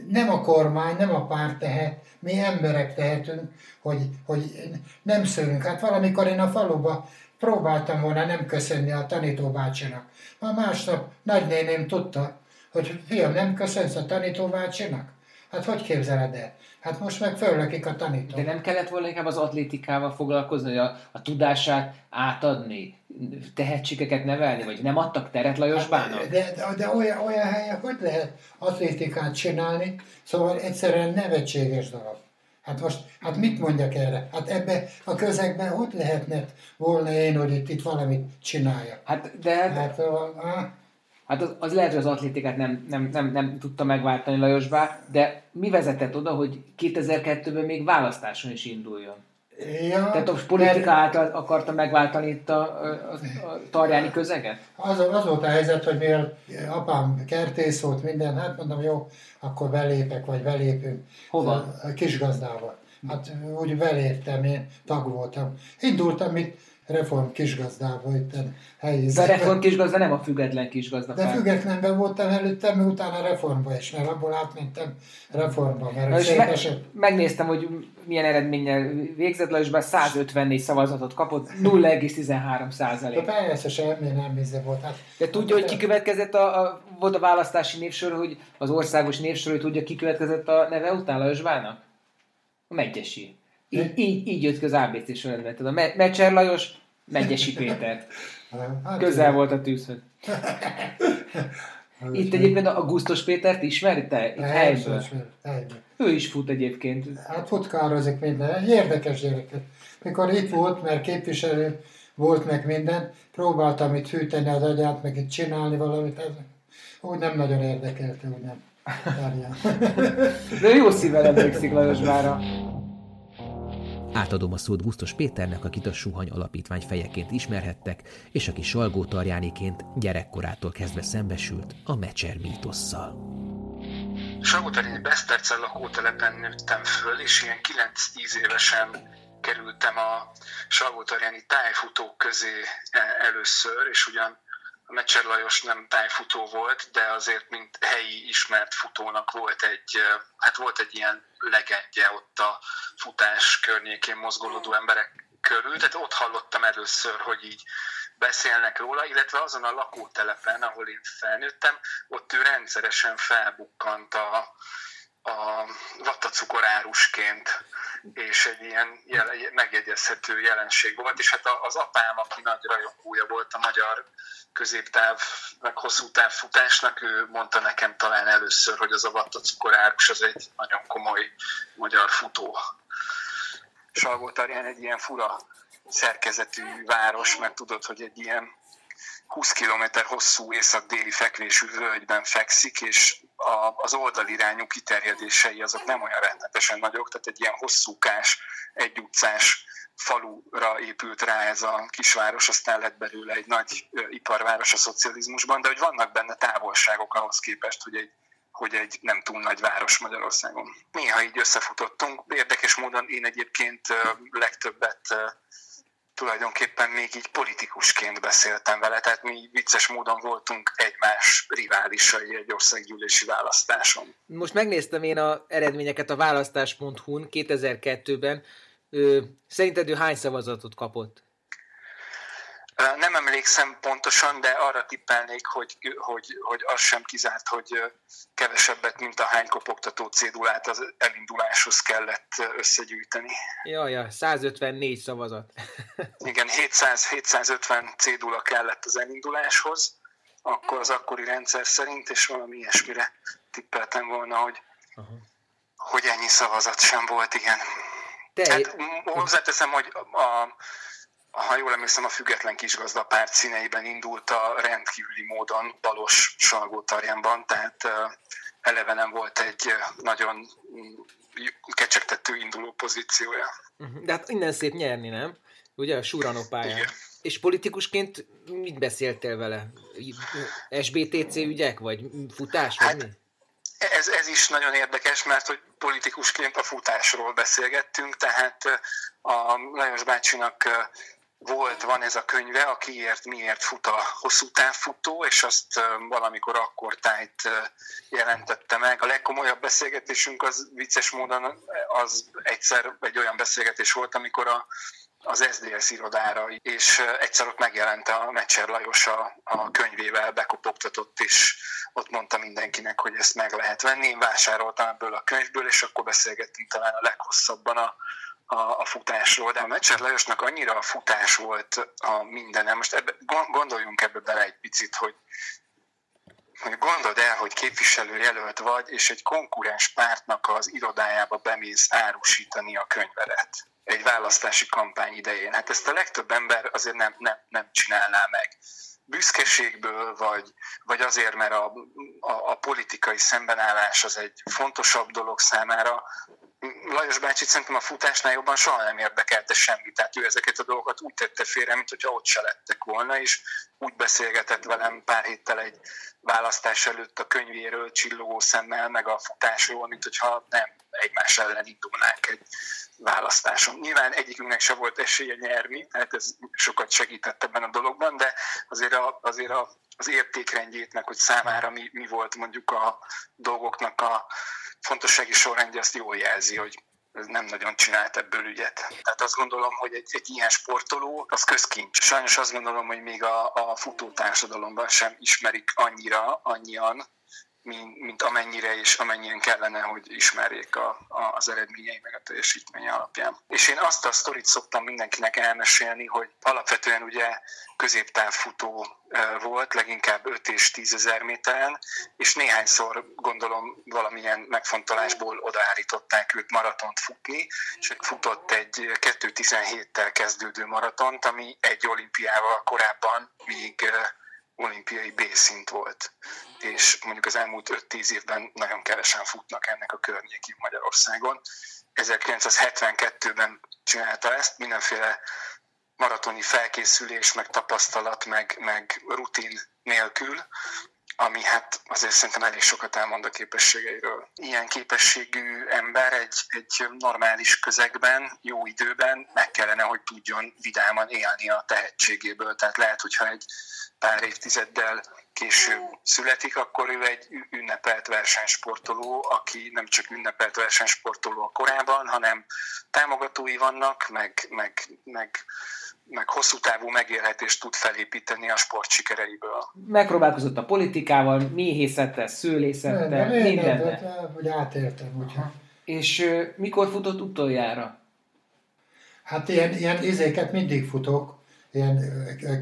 nem a kormány, nem a párt tehet, mi emberek tehetünk, hogy, hogy nem szőlünk. Hát valamikor én a faluba próbáltam volna nem köszönni a tanítóbácsinak. Ma másnap nagynéném tudta, hogy fiam, nem köszönsz a tanítóbácsinak? Hát hogy képzeled el? Hát most meg föllökik a tanító. De nem kellett volna inkább az atlétikával foglalkozni, hogy a, a tudását átadni, tehetségeket nevelni, vagy nem adtak teret Lajos Bának? Hát, de, de, de olyan, olyan helyen hogy lehet atlétikát csinálni? Szóval egyszerűen nevetséges dolog. Hát most, hát mit mondjak erre? Hát ebbe a közegben hogy lehetne volna én, hogy itt, itt valamit csinálja? Hát de... Hát, hát, a, Hát az, az lehet, hogy az atlétikát nem, nem, nem, nem tudta megváltani Lajosbá, de mi vezetett oda, hogy 2002-ben még választáson is induljon? Ja, Tehát a politika mert... által akarta megváltani itt a, a, a tarjáni közeget? Az, az volt a helyzet, hogy mivel apám kertész volt minden, hát mondom, jó, akkor belépek, vagy belépünk. Hova? A, a kisgazdába. Hát úgy beléptem, én tag voltam. Indultam itt reform kisgazdába, itt helyi. De a reform kisgazda nem a független kisgazda. De függetlenben voltam előtte, mi utána reformba is, mert abból átmentem reformba. Mert Na, és me- megnéztem, hogy milyen eredménnyel végzett le, és bár 154 szavazatot kapott, 0,13 százalék. De persze, semmi nem íze volt. Hát, De tudja, hogy ki következett a, a, volt a választási névsor, hogy az országos névsor, hogy tudja, ki következett a neve után Lajos A Megyesi. Így, így, így jött ki az ABC sorrendben. Tudom, Mecser Lajos, Megyesi Péter. Hát, Közel volt a tűzhöz. Itt egyébként Augusztus Pétert ismeri te? Itt helyből. Ő is fut egyébként. Hát futkározik minden. Érdekes gyereket. Mikor itt volt, mert képviselő volt meg minden, próbáltam itt hűteni az agyát, meg itt csinálni valamit. Ez úgy nem nagyon érdekelte, úgy nem. De jó szívvel emlékszik Lajos Vára. Átadom a szót Gusztos Péternek, akit a Suhany Alapítvány fejeként ismerhettek, és aki Salgó Tarjániként gyerekkorától kezdve szembesült a Mecser mítosszal. Salgótarjányi Besztercel lakótelepen nőttem föl, és ilyen 9-10 évesen kerültem a Salgótarjáni tájfutók közé e, először, és ugyan a Mecser Lajos nem tájfutó volt, de azért mint helyi ismert futónak volt egy, hát volt egy ilyen legendje ott a futás környékén mozgolódó emberek körül, tehát ott hallottam először, hogy így beszélnek róla, illetve azon a lakótelepen, ahol én felnőttem, ott ő rendszeresen felbukkant a, a vattacukorárusként, és egy ilyen jel, megjegyezhető jelenség volt, és hát az apám, aki nagy rajongója volt a magyar középtáv, meg hosszú táv futásnak, ő mondta nekem talán először, hogy az a vattacukorárus az egy nagyon komoly magyar futó. Salgótarján egy ilyen fura szerkezetű város, mert tudod, hogy egy ilyen 20 km hosszú észak-déli fekvésű völgyben fekszik, és a, az oldalirányú kiterjedései azok nem olyan rettenetesen nagyok, tehát egy ilyen hosszúkás, egy utcás falura épült rá ez a kisváros, aztán lett belőle egy nagy iparváros a szocializmusban, de hogy vannak benne távolságok ahhoz képest, hogy egy hogy egy nem túl nagy város Magyarországon. Néha így összefutottunk. Érdekes módon én egyébként legtöbbet tulajdonképpen még így politikusként beszéltem vele, tehát mi vicces módon voltunk egymás riválisai egy országgyűlési választáson. Most megnéztem én a eredményeket a választás.hu-n 2002-ben. Szerinted ő hány szavazatot kapott? Nem emlékszem pontosan, de arra tippelnék, hogy, hogy, hogy az sem kizárt, hogy kevesebbet, mint a hány kopogtató cédulát az elinduláshoz kellett összegyűjteni. Jaj, ja, 154 szavazat. [LAUGHS] Igen, 700, 750 cédula kellett az elinduláshoz, akkor az akkori rendszer szerint, és valami ilyesmire tippeltem volna, hogy, Aha. hogy ennyi szavazat sem volt, igen. Te... Hát, hozzáteszem, hogy a, ha jól emlékszem, a független párt színeiben indult a rendkívüli módon balos Salgótarjánban, tehát eleve nem volt egy nagyon kecsegtető induló pozíciója. Mhm. De hát innen szép nyerni, nem? Ugye a Surano pályán. Igen. És politikusként mit beszéltél vele? SBTC ügyek, vagy futás, vagy hát, mi? Ez, ez is nagyon érdekes, mert hogy politikusként a futásról beszélgettünk, tehát a Lajos bácsinak volt, van ez a könyve, a kiért, miért fut a hosszú távfutó, és azt valamikor akkor tájt jelentette meg. A legkomolyabb beszélgetésünk az vicces módon az egyszer egy olyan beszélgetés volt, amikor a, az SDS irodára, és egyszer ott megjelent a Mecser Lajos a, a könyvével, bekopogtatott, és ott mondta mindenkinek, hogy ezt meg lehet venni. Én vásároltam ebből a könyvből, és akkor beszélgettünk talán a leghosszabban a, a, a futásról, de a Mecser Lajosnak annyira a futás volt a mindenem. Most ebbe, gondoljunk ebbe bele egy picit, hogy, hogy gondold el, hogy képviselőjelölt vagy, és egy konkurens pártnak az irodájába bemész árusítani a könyvedet egy választási kampány idején. Hát ezt a legtöbb ember azért nem, nem, nem csinálná meg büszkeségből, vagy, vagy azért, mert a, a, a politikai szembenállás az egy fontosabb dolog számára, Lajos bácsi szerintem a futásnál jobban soha nem érdekelte semmit, tehát ő ezeket a dolgokat úgy tette félre, mint hogyha ott se lettek volna, és úgy beszélgetett velem pár héttel egy választás előtt a könyvéről csillogó szemmel, meg a futásról, mint hogyha nem egymás ellen indulnánk egy választáson. Nyilván egyikünknek se volt esélye nyerni, tehát ez sokat segített ebben a dologban, de azért, a, azért a, az értékrendjét, meg hogy számára mi, mi volt mondjuk a dolgoknak a fontossági sorrendje azt jól jelzi, hogy nem nagyon csinált ebből ügyet. Tehát azt gondolom, hogy egy, egy ilyen sportoló, az közkincs. Sajnos azt gondolom, hogy még a, a futótársadalomban sem ismerik annyira, annyian, mint, mint amennyire és amennyien kellene, hogy ismerjék a, a, az eredményei meg a teljesítmény alapján. És én azt a sztorit szoktam mindenkinek elmesélni, hogy alapvetően ugye középtávfutó volt, leginkább 5 és 10 ezer méteren, és néhányszor gondolom valamilyen megfontolásból odaállították őt maratont futni, és futott egy 2.17-tel kezdődő maratont, ami egy olimpiával korábban még olimpiai B-szint volt, és mondjuk az elmúlt 5-10 évben nagyon kevesen futnak ennek a környékén Magyarországon. 1972-ben csinálta ezt, mindenféle maratoni felkészülés, meg tapasztalat, meg, meg rutin nélkül, ami hát azért szerintem elég sokat elmond a képességeiről. Ilyen képességű ember egy, egy normális közegben, jó időben meg kellene, hogy tudjon vidáman élni a tehetségéből. Tehát lehet, hogyha egy pár évtizeddel később születik, akkor ő egy ünnepelt versenysportoló, aki nem csak ünnepelt versenysportoló a korában, hanem támogatói vannak, meg, meg, meg, meg hosszú távú megélhetést tud felépíteni a sport sikereiből. Megpróbálkozott a politikával, méhészettel, szőlészettel, mindenben. hogy átértem, úgyhogy. És uh, mikor futott utoljára? Hát ilyen, ilyen izéket mindig futok, ilyen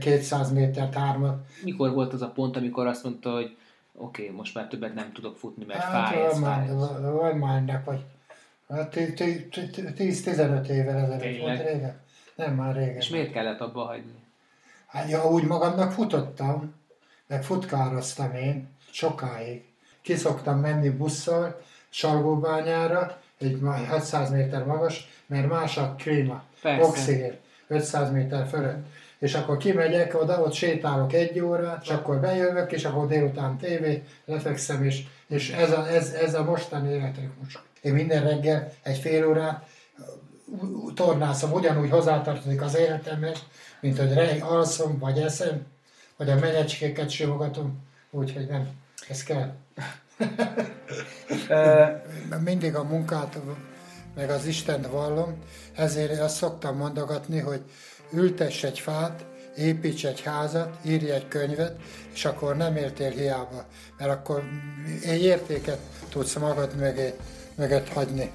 200 métert, hármat. Mikor volt az a pont, amikor azt mondta, hogy oké, okay, most már többet nem tudok futni, mert hát, fáj, ez fáj. Van már ennek, vagy 10-15 évvel ezelőtt volt régen. Nem, már régen. És miért kellett abba hagyni? Hát ja, úgy magamnak futottam, meg futkároztam én sokáig. Kiszoktam menni busszal Salgóbányára, egy 700 méter magas, mert más a klíma, oxigén, 500 méter fölött és akkor kimegyek oda, ott sétálok egy órát, és akkor bejövök, és akkor délután tévé, lefekszem, és, és ez, a, ez, ez a mostani életritmus. Én minden reggel egy fél órát tornászom, ugyanúgy hozzátartozik az életemhez, mint hogy rej, alszom, vagy eszem, vagy a menyecskéket simogatom, úgyhogy nem, ez kell. [LAUGHS] Mindig a munkát, meg az Isten vallom, ezért azt szoktam mondogatni, hogy ültess egy fát, építs egy házat, írj egy könyvet, és akkor nem éltél hiába, mert akkor értéket tudsz magad mögé, mögött hagyni.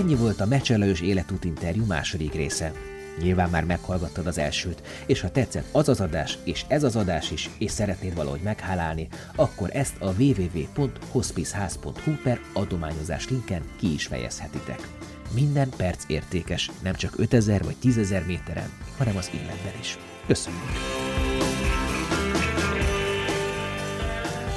Ennyi volt a Mecselős életút interjú második része. Nyilván már meghallgattad az elsőt, és ha tetszett az az adás, és ez az adás is, és szeretnéd valahogy meghálálni, akkor ezt a www.hospiceház.hu per adományozás linken ki is fejezhetitek. Minden perc értékes, nem csak 5000 vagy 10.000 méteren, hanem az életben is. Köszönjük!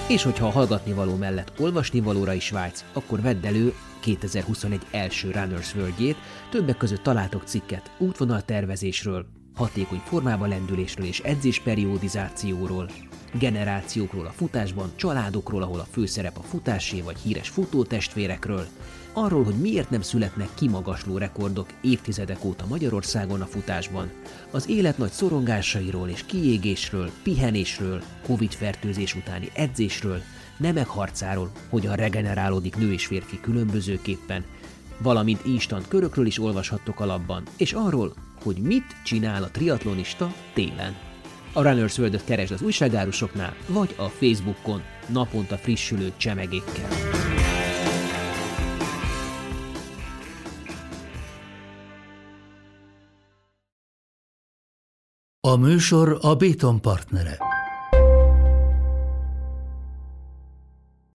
És hogyha a hallgatnivaló mellett olvasnivalóra is vágysz, akkor vedd elő 2021 első Runners world többek között találtok cikket útvonaltervezésről, hatékony formába lendülésről és edzésperiodizációról, generációkról a futásban, családokról, ahol a főszerep a futásé vagy híres futótestvérekről, arról, hogy miért nem születnek kimagasló rekordok évtizedek óta Magyarországon a futásban, az élet nagy szorongásairól és kiégésről, pihenésről, Covid-fertőzés utáni edzésről, nemek harcáról, hogyan regenerálódik nő és férfi különbözőképpen, valamint instant körökről is olvashattok alapban, és arról, hogy mit csinál a triatlonista télen. A Runners world keresd az újságárusoknál, vagy a Facebookon naponta frissülő csemegékkel. A műsor a Béton partnere.